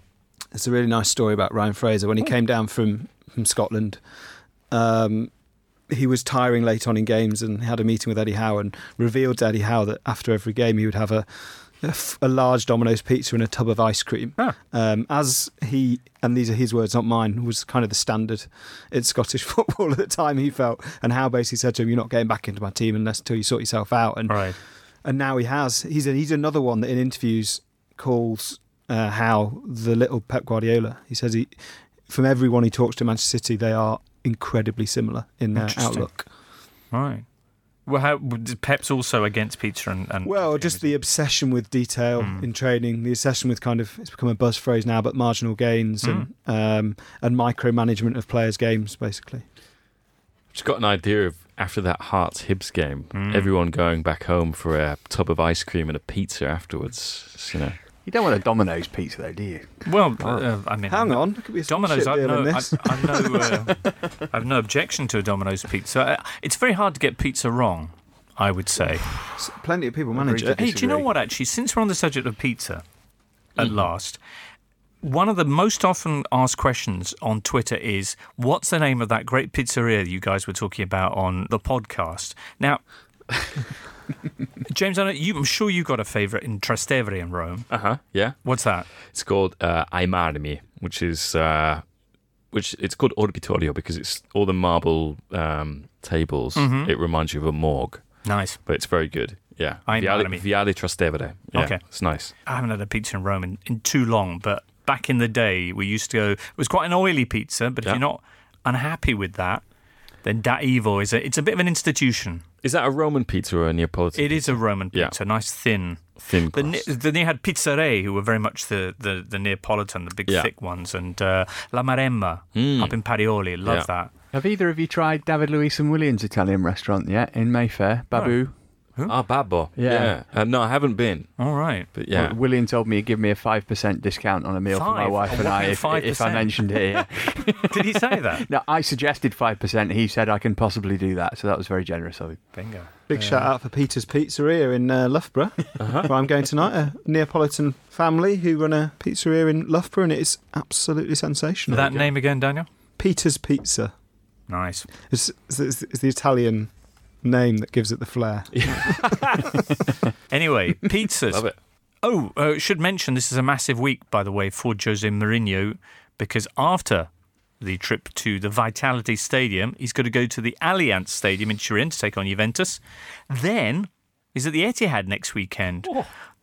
It's a really nice story about Ryan Fraser when he came down from from Scotland. Um, he was tiring late on in games and had a meeting with Eddie Howe and revealed to Eddie Howe that after every game he would have a a, f- a large Domino's pizza and a tub of ice cream. Ah. Um, as he and these are his words, not mine, was kind of the standard in Scottish football at the time. He felt, and Howe basically said to him, "You're not getting back into my team unless until you sort yourself out." And Right. and now he has. He's a, he's another one that in interviews calls uh, Howe the little Pep Guardiola. He says he, from everyone he talks to Manchester City, they are incredibly similar in their outlook. Right. Well, how, Pep's also against pizza and. and Well, just the obsession with detail Mm. in training, the obsession with kind of it's become a buzz phrase now, but marginal gains and Mm. um, and micromanagement of players' games, basically. just got an idea of after that Hearts Hibs game, Mm. everyone going back home for a tub of ice cream and a pizza afterwards. You know, You don't want a Domino's pizza, though, do you? Well, uh, I mean, Hang on, there could be a Domino's. I've no. I've, I've no, uh, I've no objection to a Domino's pizza. Uh, It's very hard to get pizza wrong. I would say. Plenty of people manage it. Hey, do you know what? Actually, since we're on the subject of pizza, at last, one of the most often asked questions on Twitter is, "What's the name of that great pizzeria you guys were talking about on the podcast?" Now, James, I know you, I'm sure you got a favourite in Trastevere in Rome. uh huh, yeah. What's that? It's called uh, Ai Marmi, which is uh, which it's called Orbitorio because it's all the marble um, tables. Mhm. It reminds you of a morgue, Nice. but it's very good. Yeah, Ai Viale. Viale Trastevere. Yeah, Okay. it's nice. I haven't had a pizza in Rome in, in too long, but back in the day, we used to go. It was quite an oily pizza, but if Yeah. you're not unhappy with that, then Da Ivo is a, it's a bit of an institution. Is that a Roman pizza or a Neapolitan? It is a Roman pizza, Yeah. pizza, nice thin. thin The, crust. ne- then you had Pizzere, who were very much the, the, the Neapolitan, the big Yeah. thick ones, and uh, La Maremma Mm. up in Parioli. Love Yeah. that. Have either of you tried David Luiz and Willian's Italian restaurant yet in Mayfair? Babbo. Ah, Babbo. Yeah. Uh, no, I haven't been, All right. but yeah. Well, Willian told me he'd give me a five percent discount on a meal for my wife A and I if, if I mentioned it. Yeah. Did he say that? no, I suggested five percent. He said I can possibly do that, so that was very generous of him. Bingo. Big shout out for Peter's Pizzeria in uh, Loughborough, Uh-huh. where I'm going tonight. A Neapolitan family who run a pizzeria in Loughborough, and it's absolutely sensational. That name again, Daniel? Peter's Pizza. Nice. It's, it's, it's the Italian name that gives it the flair. Anyway, pizzas. Love it. Oh, uh, should mention this is a massive week, by the way, for Jose Mourinho, because after the trip to the Vitality Stadium, he's going to go to the Allianz Stadium in Turin to take on Juventus. Then he's at the Etihad next weekend.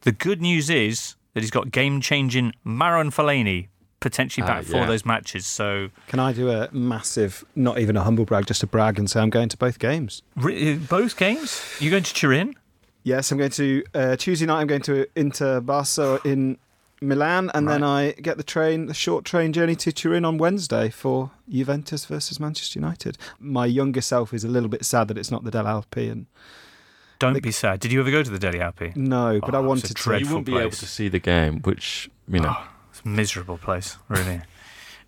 The good news is that he's got game-changing Marouane Fellaini potentially Ah, back for yeah. those matches. So Can I do a massive, not even a humble brag, just a brag and say I'm going to both games? re- both games, you going to Turin? Yes, I'm going to uh, Tuesday night. I'm going to Inter Barca in Milan, and then I get the train, the short train journey to Turin on Wednesday for Juventus versus Manchester United. My younger self is a little bit sad that it's not the Delle Alpi, and Don't be sad. Did you ever go to the Delle Alpi? no, but Oh, I it's wanted to. you wouldn't be able to see the game, which you know. It's a miserable place, really.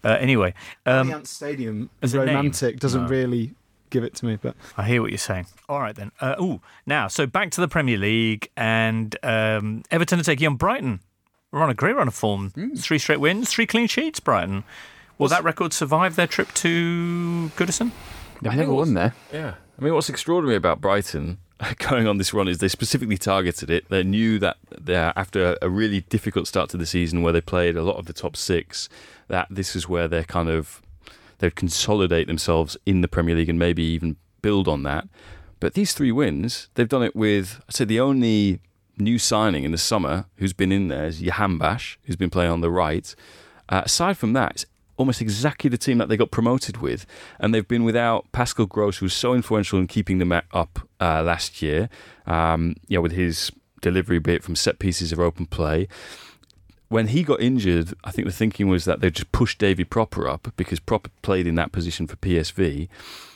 uh, anyway, um, Allianz Stadium as a name? romantic doesn't No. really give it to me, but I hear what you're saying. All right then. Uh, ooh, now so back to the Premier League and um, Everton are taking on Brighton. We're on a great run of form. Three straight wins, three clean sheets. Brighton. Will that record survive their trip to Goodison? They've I never think won there. Yeah. I mean, what's extraordinary about Brighton going on this run is they specifically targeted it. They knew that after a really difficult start to the season where they played a lot of the top six, that this is where they're kind of, they'd consolidate themselves in the Premier League and maybe even build on that. But these three wins, they've done it with, I'd say the only new signing in the summer who's been in there is Jahanbakhsh, who's been playing on the right. Uh, aside from that, it's almost exactly the team that they got promoted with, and they've been without Pascal Gross, who was so influential in keeping them up uh, last year. Um, you know, with his delivery bit from set pieces of open play. When he got injured, I think the thinking was that they'd just push Davy Pröpper up because Pröpper played in that position for PSV.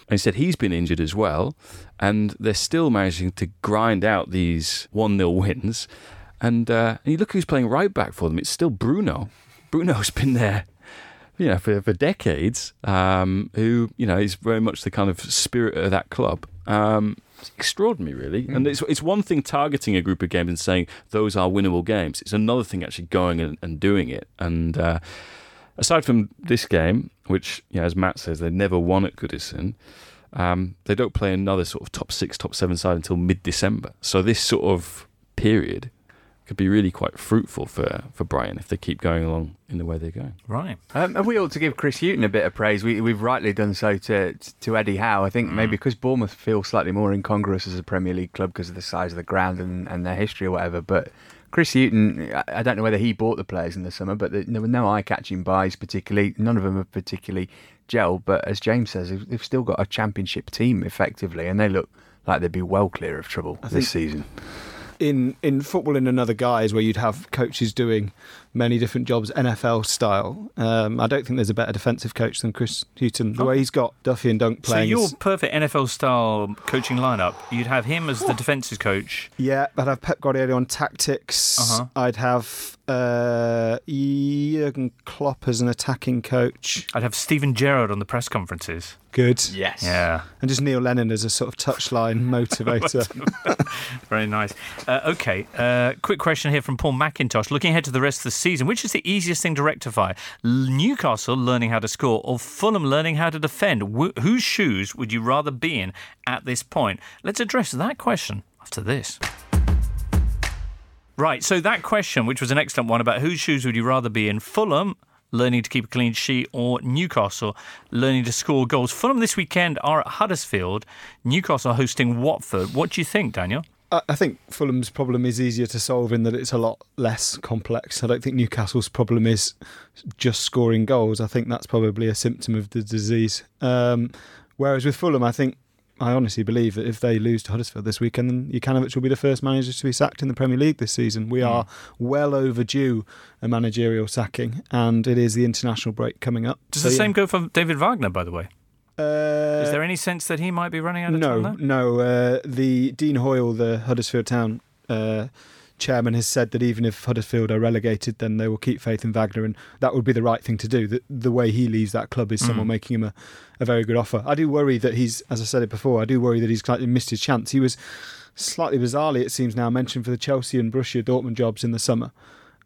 And instead, he's been injured as well, and they're still managing to grind out these 1 0 wins. And, uh, and you look who's playing right back for them, it's still Bruno. Bruno's been there you know, for, for decades, um, who, you know, is very much the kind of spirit of that club. Um, it's extraordinary, really. And it's, it's one thing targeting a group of games and saying those are winnable games. It's another thing actually going and, and doing it. And uh, aside from this game, which, you know, as Matt says, they never won at Goodison, um, they don't play another sort of top six, top seven side until mid December. So this sort of period could be really quite fruitful for, for Brighton if they keep going along in the way they're going. Right. Um, and we ought to give Chris Hughton a bit of praise. We, we've rightly done so to to Eddie Howe. I think Mm. maybe because Bournemouth feel slightly more incongruous as a Premier League club because of the size of the ground and, and their history or whatever. But Chris Hughton, I- I don't know whether he bought the players in the summer, but there were no eye-catching buys particularly. None of them have particularly gelled. But as James says, they've they've still got a championship team effectively, and they look like they'd be well clear of trouble this think- season. In in football in another guise where you'd have coaches doing many different jobs NFL style. Um, I don't think there's a better defensive coach than Chris Hughton. The way he's got Duffy and Dunk playing. So playing. your perfect NFL style coaching lineup, you'd have him as the defensive coach. yeah, I'd have Pep Guardiola on tactics. Uh-huh. I'd have uh, Jurgen Klopp as an attacking coach. I'd have Steven Gerrard on the press conferences. Good. Yes. Yeah. And just Neil Lennon as a sort of touchline motivator. Very nice. Uh, okay, uh, quick question here from Paul McIntosh. Looking ahead to the rest of the season, which is the easiest thing to rectify? Newcastle learning how to score or Fulham learning how to defend? Wh- whose shoes would you rather be in at this point? Let's address that question after this. Right, so that question, which was an excellent one about whose shoes would you rather be in? Fulham learning to keep a clean sheet or Newcastle learning to score goals? Fulham this weekend are at Huddersfield, Newcastle hosting Watford. What do you think, Daniel? I think Fulham's problem is easier to solve in that it's a lot less complex. I don't think Newcastle's problem is just scoring goals. I think that's probably a symptom of the disease. Um, whereas with Fulham, I think I honestly believe that if they lose to Huddersfield this weekend, then Jokanovic will be the first manager to be sacked in the Premier League this season. We are well overdue a managerial sacking, and it is the international break coming up. Does So, the yeah. same go for David Wagner, by the way? Uh, Is there any sense that he might be running out of no, time? there? no. Uh, the Dean Hoyle, the Huddersfield Town uh, chairman, has said that even if Huddersfield are relegated, then they will keep faith in Wagner, and that would be the right thing to do. The, the way he leaves that club is someone making him a, a very good offer. I do worry that he's, as I said it before, I do worry that he's slightly missed his chance. He was slightly bizarrely, it seems now, mentioned for the Chelsea and Borussia Dortmund jobs in the summer,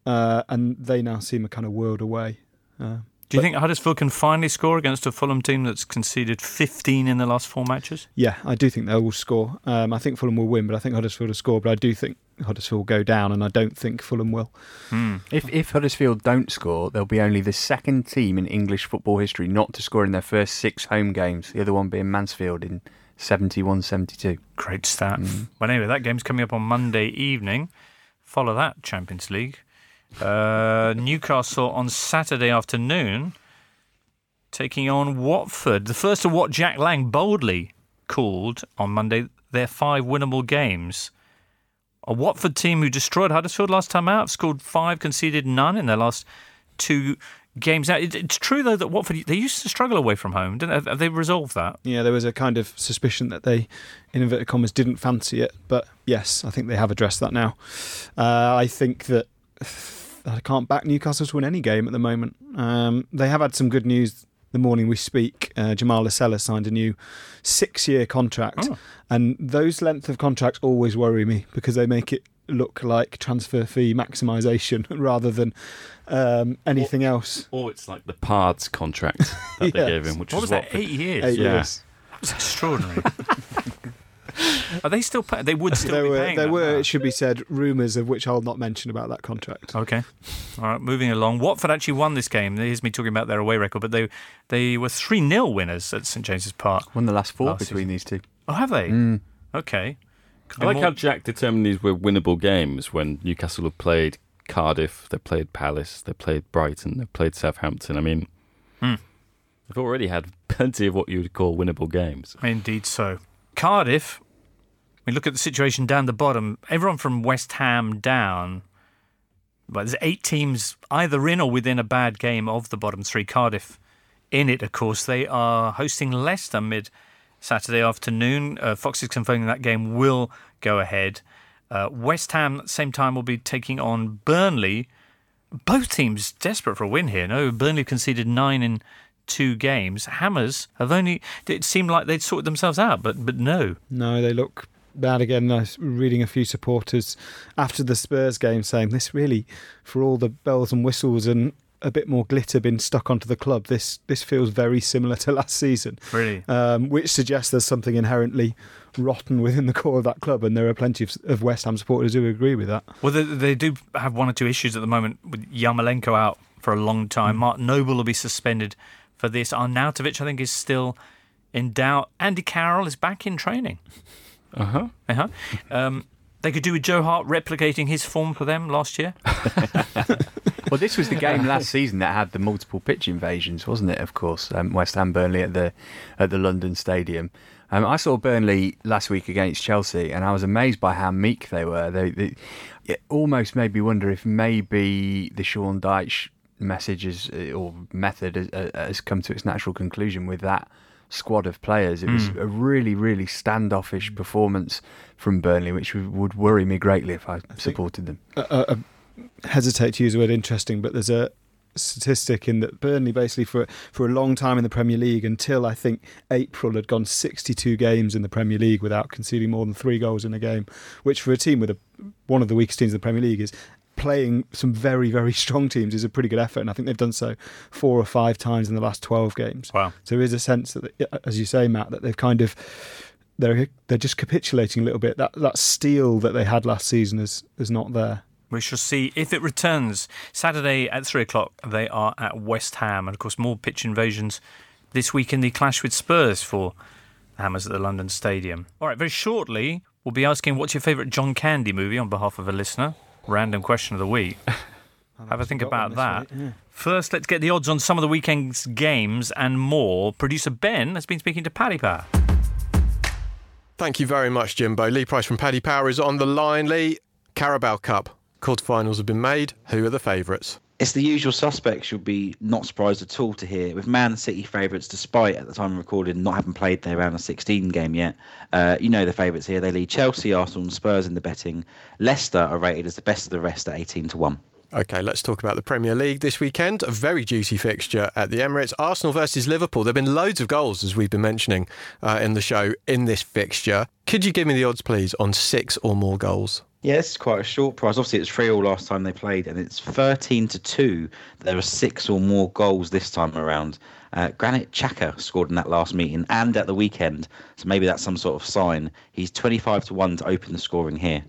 uh, and they now seem a kind of world away. Uh, Do you think Huddersfield can finally score against a Fulham team that's conceded 15 in the last four matches? Yeah, I do think they will score. Um, I think Fulham will win, but I think Huddersfield will score. But I do think Huddersfield will go down, and I don't think Fulham will. If if Huddersfield don't score, they'll be only the second team in English football history not to score in their first six home games. The other one being Mansfield in 71-72. Great stat. But anyway, that game's coming up on Monday evening. Follow that Champions League. Uh, Newcastle on Saturday afternoon taking on Watford. The first of what Jack Lang boldly called on Monday their five winnable games. A Watford team who destroyed Huddersfield last time out, scored five, conceded none in their last two games. Now, it's true though that Watford they used to struggle away from home. Didn't they? Have they resolved that? Yeah, there was a kind of suspicion that they, in inverted commas, didn't fancy it. But yes, I think they have addressed that now. Uh, I think that I can't back Newcastle to win any game at the moment. Um, they have had some good news the morning we speak. Uh, Jamal Lascelles signed a new six-year contract, Oh. and those length of contracts always worry me because they make it look like transfer fee maximisation rather than um, anything else. Or it's like the Pards contract that they gave him, which What was was that? Eight years. Eight Yeah. years. That was extraordinary. Are they still? Pay- they would still There be were, paying there were, now. it should be said, rumours of which I'll not mention about that contract. Okay. All right, moving along. Watford actually won this game. Here's me talking about their away record, but they they were 3 0 winners at St James's Park. Won the last four Last between these two. Oh, have they? Mm. Okay. I like more- how Jack determined these were winnable games when Newcastle have played Cardiff, they played Palace, they played Brighton, they played Southampton. I mean, Hmm. they've already had plenty of what you would call winnable games. Indeed so. Cardiff, we look at the situation down the bottom. Everyone from West Ham down. But there's eight teams either in or within a bad game of the bottom three. Cardiff in it, of course. They are hosting Leicester mid Saturday afternoon. Uh, Fox is confirming that game will go ahead. Uh, West Ham at the same time will be taking on Burnley. Both teams desperate for a win here. No, Burnley conceded nine in two games. Hammers have only. It seemed like they'd sorted themselves out, but but no. No, they look bad again. I was reading a few supporters after the Spurs game saying this really, for all the bells and whistles and a bit more glitter being stuck onto the club, this this feels very similar to last season, Really. um, which suggests there's something inherently rotten within the core of that club, and there are plenty of, of West Ham supporters who agree with that. Well, they, they do have one or two issues at the moment with Yarmolenko out for a long time. Mark Noble will be suspended for this. Arnautovic, I think, is still in doubt. Andy Carroll is back in training. Uh huh. Uh-huh. Um, they could do with Joe Hart replicating his form for them last year. Well, this was the game last season that had the multiple pitch invasions, wasn't it? Of course, um, West Ham Burnley at the at the London Stadium. Um, I saw Burnley last week against Chelsea, and I was amazed by how meek they were. They, they it almost made me wonder if maybe the Sean Dyche message is, uh, or method has, uh, has come to its natural conclusion with that squad of players. It was hmm. a really, really standoffish performance from Burnley, which would- worry me greatly if I supported them. I, I, I hesitate to use the word interesting, but there's a statistic in that Burnley basically for for a long time in the Premier League until I think April had gone 62 games in the Premier League without conceding more than three goals in a game, which for a team with a, one of the weakest teams in the Premier League is playing some very very strong teams is a pretty good effort, and I think they've done so four or five times in the last 12 games. Wow. So there is a sense that, as you say, Matt, that they've kind of they're they're just capitulating a little bit. That that steel that they had last season is is not there. We shall see if it returns. Saturday at three o'clock, they are at West Ham. And of course, more pitch invasions this week in the clash with Spurs for the Hammers at the London Stadium. All right, very shortly, we'll be asking what's your favourite John Candy movie on behalf of a listener. Random question of the week. Have a think about that. First, let's get the odds on some of the weekend's games and more. Producer Ben has been speaking to Paddy Power. Thank you very much, Jimbo. Lee Price from Paddy Power is on the line. Lee, Carabao Cup. Quarterfinals have been made. Who are the favourites? It's the usual suspects. You'll be not surprised at all to hear with Man City favourites, despite at the time of recording not having played their round of 16 game yet. Uh, you know the favourites here. They lead Chelsea, Arsenal, and Spurs in the betting. Leicester are rated as the best of the rest at 18 to one. Okay, let's talk about the Premier League this weekend. A very juicy fixture at the Emirates. Arsenal versus Liverpool. There have been loads of goals, as we've been mentioning uh, in the show, in this fixture. Could you give me the odds, please, on six or more goals? Yeah, quite a short price. Obviously, it's three all last time they played, and it's 13 to two. There are six or more goals this time around. Uh, Granit scored in that last meeting and at the weekend, so maybe that's some sort of sign. He's 25 to one to open the scoring here.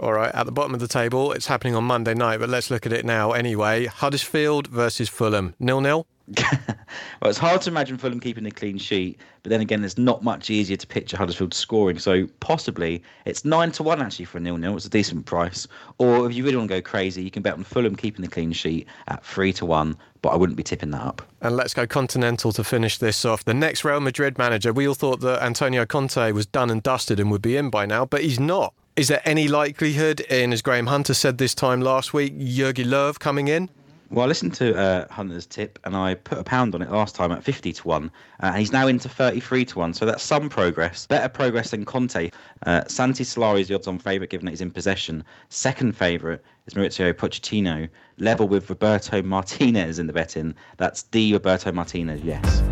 All right, at the bottom of the table, it's happening on Monday night, but let's look at it now anyway. Huddersfield versus Fulham. Nil nil. well, it's hard to imagine Fulham keeping a clean sheet, but then again, it's not much easier to picture Huddersfield scoring. So possibly it's nine to one actually for a nil-nil. It's a decent price. Or if you really want to go crazy, you can bet on Fulham keeping the clean sheet at three to one. But I wouldn't be tipping that up. And let's go continental to finish this off. The next Real Madrid manager, we all thought that Antonio Conte was done and dusted and would be in by now, but he's not. Is there any likelihood in, as Graham Hunter said this time last week, Jogi Löw coming in? Well, I listened to uh, Hunter's tip and I put a pound on it last time at 50 to 1. Uh, and he's now into 33 to 1. So that's some progress. Better progress than Conte. Uh, Santi Solari is the odds on favourite given that he's in possession. Second favourite is Mauricio Pochettino. Level with Roberto Martinez in the betting. That's D Roberto Martinez, yes.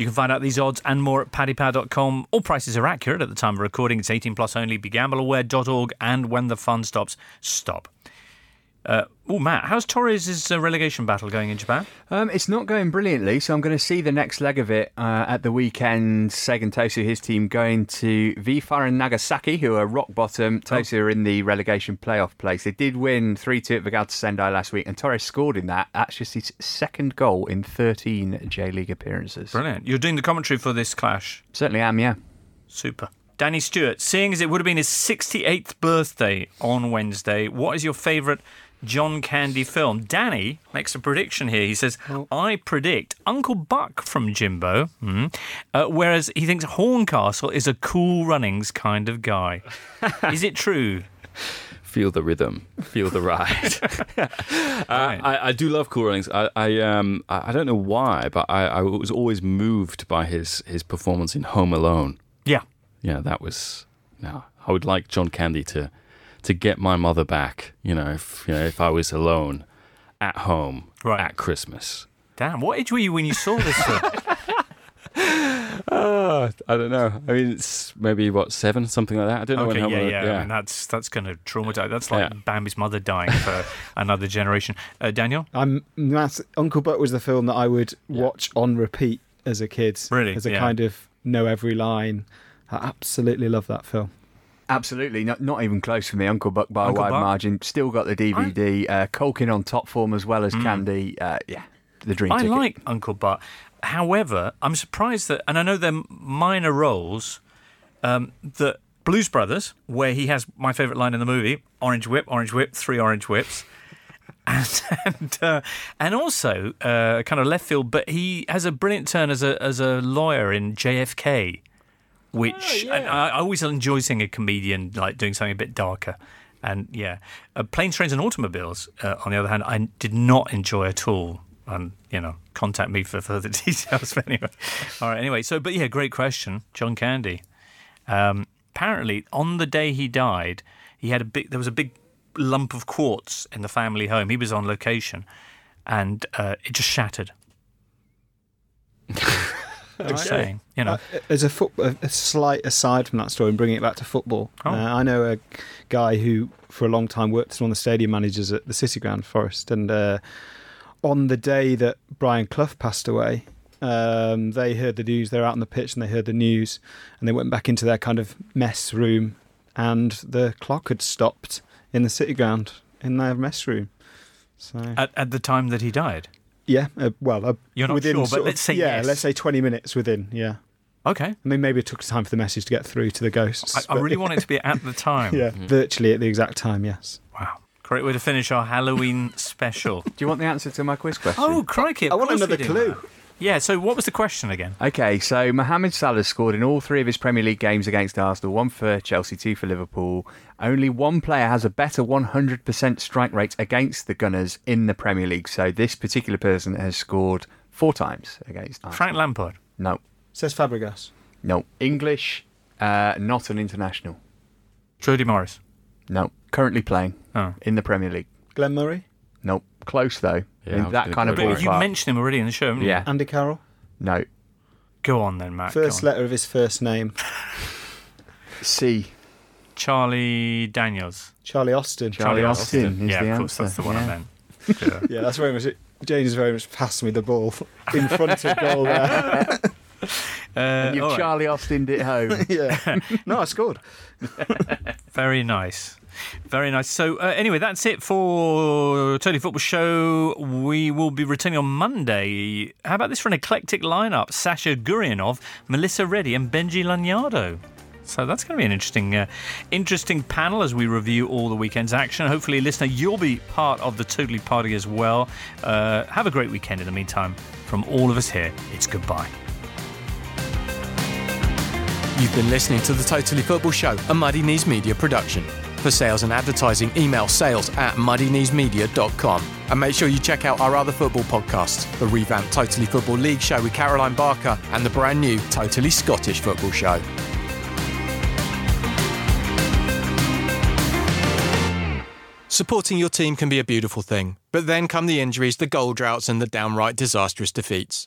You can find out these odds and more at paddypower.com. All prices are accurate at the time of recording. It's 18 plus only. BeGambleAware.org. And when the fun stops, stop. Uh, oh, Matt, how's Torres' uh, relegation battle going in Japan? Um, it's not going brilliantly, so I'm going to see the next leg of it uh, at the weekend. Sagan Tosu, his team, going to V-Varen Nagasaki, who are rock bottom. Tosu are in the relegation playoff place. They did win 3 2 at Vegalta Sendai last week, and Torres scored in that. That's just his second goal in 13 J League appearances. Brilliant. You're doing the commentary for this clash. Certainly am, yeah. Super. Danny Stewart, seeing as it would have been his 68th birthday on Wednesday, what is your favourite John Candy film. Danny makes a prediction here. He says, I predict Uncle Buck from Jimbo, hmm, uh, whereas he thinks Horncastle is a cool runnings kind of guy. is it true? Feel the rhythm, feel the ride. uh, I, I, do love Cool Runnings. I, I, um, I don't know why, but I, I was always moved by his his performance in Home Alone. Yeah, yeah, that was. No, I would like John Candy to to get my mother back. You know, if you know, if I was alone at home right. at Christmas. Damn, what age were you when you saw this film? uh, I don't know. I mean, it's maybe what seven, something like that. I don't know. Okay, when yeah, I, yeah, yeah. I mean, that's that's going to traumatize. That's like Yeah. Bambi's mother dying for another generation. Uh, Daniel, I'm that's, Uncle Buck was the film that I would watch on repeat as a kid. Really? As a Yeah. kind of know every line. I absolutely love that film. Absolutely, not not even close for me. Uncle Buck by Uncle a wide Buck? margin. Still got the DVD. Uh, Culkin on top form as well as Candy. Uh, yeah, the dream. I ticket. like Uncle Buck. However, I'm surprised that, and I know they're minor roles, um, that Blues Brothers, where he has my favourite line in the movie Orange Whip, Orange Whip, three orange whips. And and, uh, and also uh, kind of left field, but he has a brilliant turn as a as a lawyer in JFK, which and I, I always enjoy seeing a comedian like doing something a bit darker. And yeah, uh, Planes, Trains, and Automobiles, uh, on the other hand, I did not enjoy at all. And you know, contact me for further details. But anyway, all right. Anyway, so but yeah, great question, John Candy. Um, apparently, on the day he died, he had a big. There was a big lump of quartz in the family home. He was on location, and uh, it just shattered. Just saying, you know. Uh, As a, foot, a slight aside from that story and bringing it back to football, Oh. uh, I know a guy who, for a long time, worked as one of the stadium managers at the City Ground Forest. And uh, on the day that Brian Clough passed away, um, they heard the news. They were out on the pitch and they heard the news, and they went back into their kind of mess room, and the clock had stopped in the City Ground in their mess room. So At, at the time that he died. Yeah, uh, well, uh, You're not within sure, but of- let's say yeah, yes. let's say twenty minutes within. Yeah. Okay. I mean, maybe it took time for the message to get through to the ghosts. I, I really want it to be at the time. yeah, virtually at the exact time. Yes. Wow. Great way to finish our Halloween special. Do you want the answer to my quiz question? Oh, crikey. of I want course we another do, clue. Matt. Yeah, so what was the question again? Okay, so Mohamed Salah scored in all three of his Premier League games against Arsenal, one for Chelsea, two for Liverpool. Only one player has a better 100% strike rate against the Gunners in the Premier League. So this particular person has scored four times against Arsenal. Frank Lampard. No, Cesc Fabregas. no. English, uh, not an international. Jody Morris. No, currently playing Oh. in the Premier League. Glenn Murray. No, close though. Yeah, I in was that gonna kind of go But you ballpark. mentioned him already in the show, haven't you? yeah, Andy Carroll. no. Go on then, Matt. go First on. letter of his first name. C. Charlie Daniels. Charlie Austin. Charlie Austin is yeah, the of course, that's answer, the one I yeah. meant. Yeah. Yeah, that's very much. It. James has very much passed me the ball in front of goal there. Uh, You've all right. Charlie Austin it home. yeah. No, I scored. Very nice. Very nice. So, uh, anyway, that's it for Totally Football Show. We will be returning on Monday. How about this for an eclectic lineup? Sasha Gurianov, Melissa Reddy, and Benji Lanyado. So that's going to be an interesting, uh, interesting panel as we review all the weekend's action. Hopefully, listener, you'll be part of the Totally Party as well. Uh, have a great weekend. In the meantime, from all of us here, it's goodbye. You've been listening to the Totally Football Show, a Muddy Knees Media production. For sales and advertising, email sales at muddykneesmedia.com. And make sure you check out our other football podcasts the revamped Totally Football League show with Caroline Barker and the brand new Totally Scottish Football Show. Supporting your team can be a beautiful thing, but then come the injuries, the goal droughts, and the downright disastrous defeats.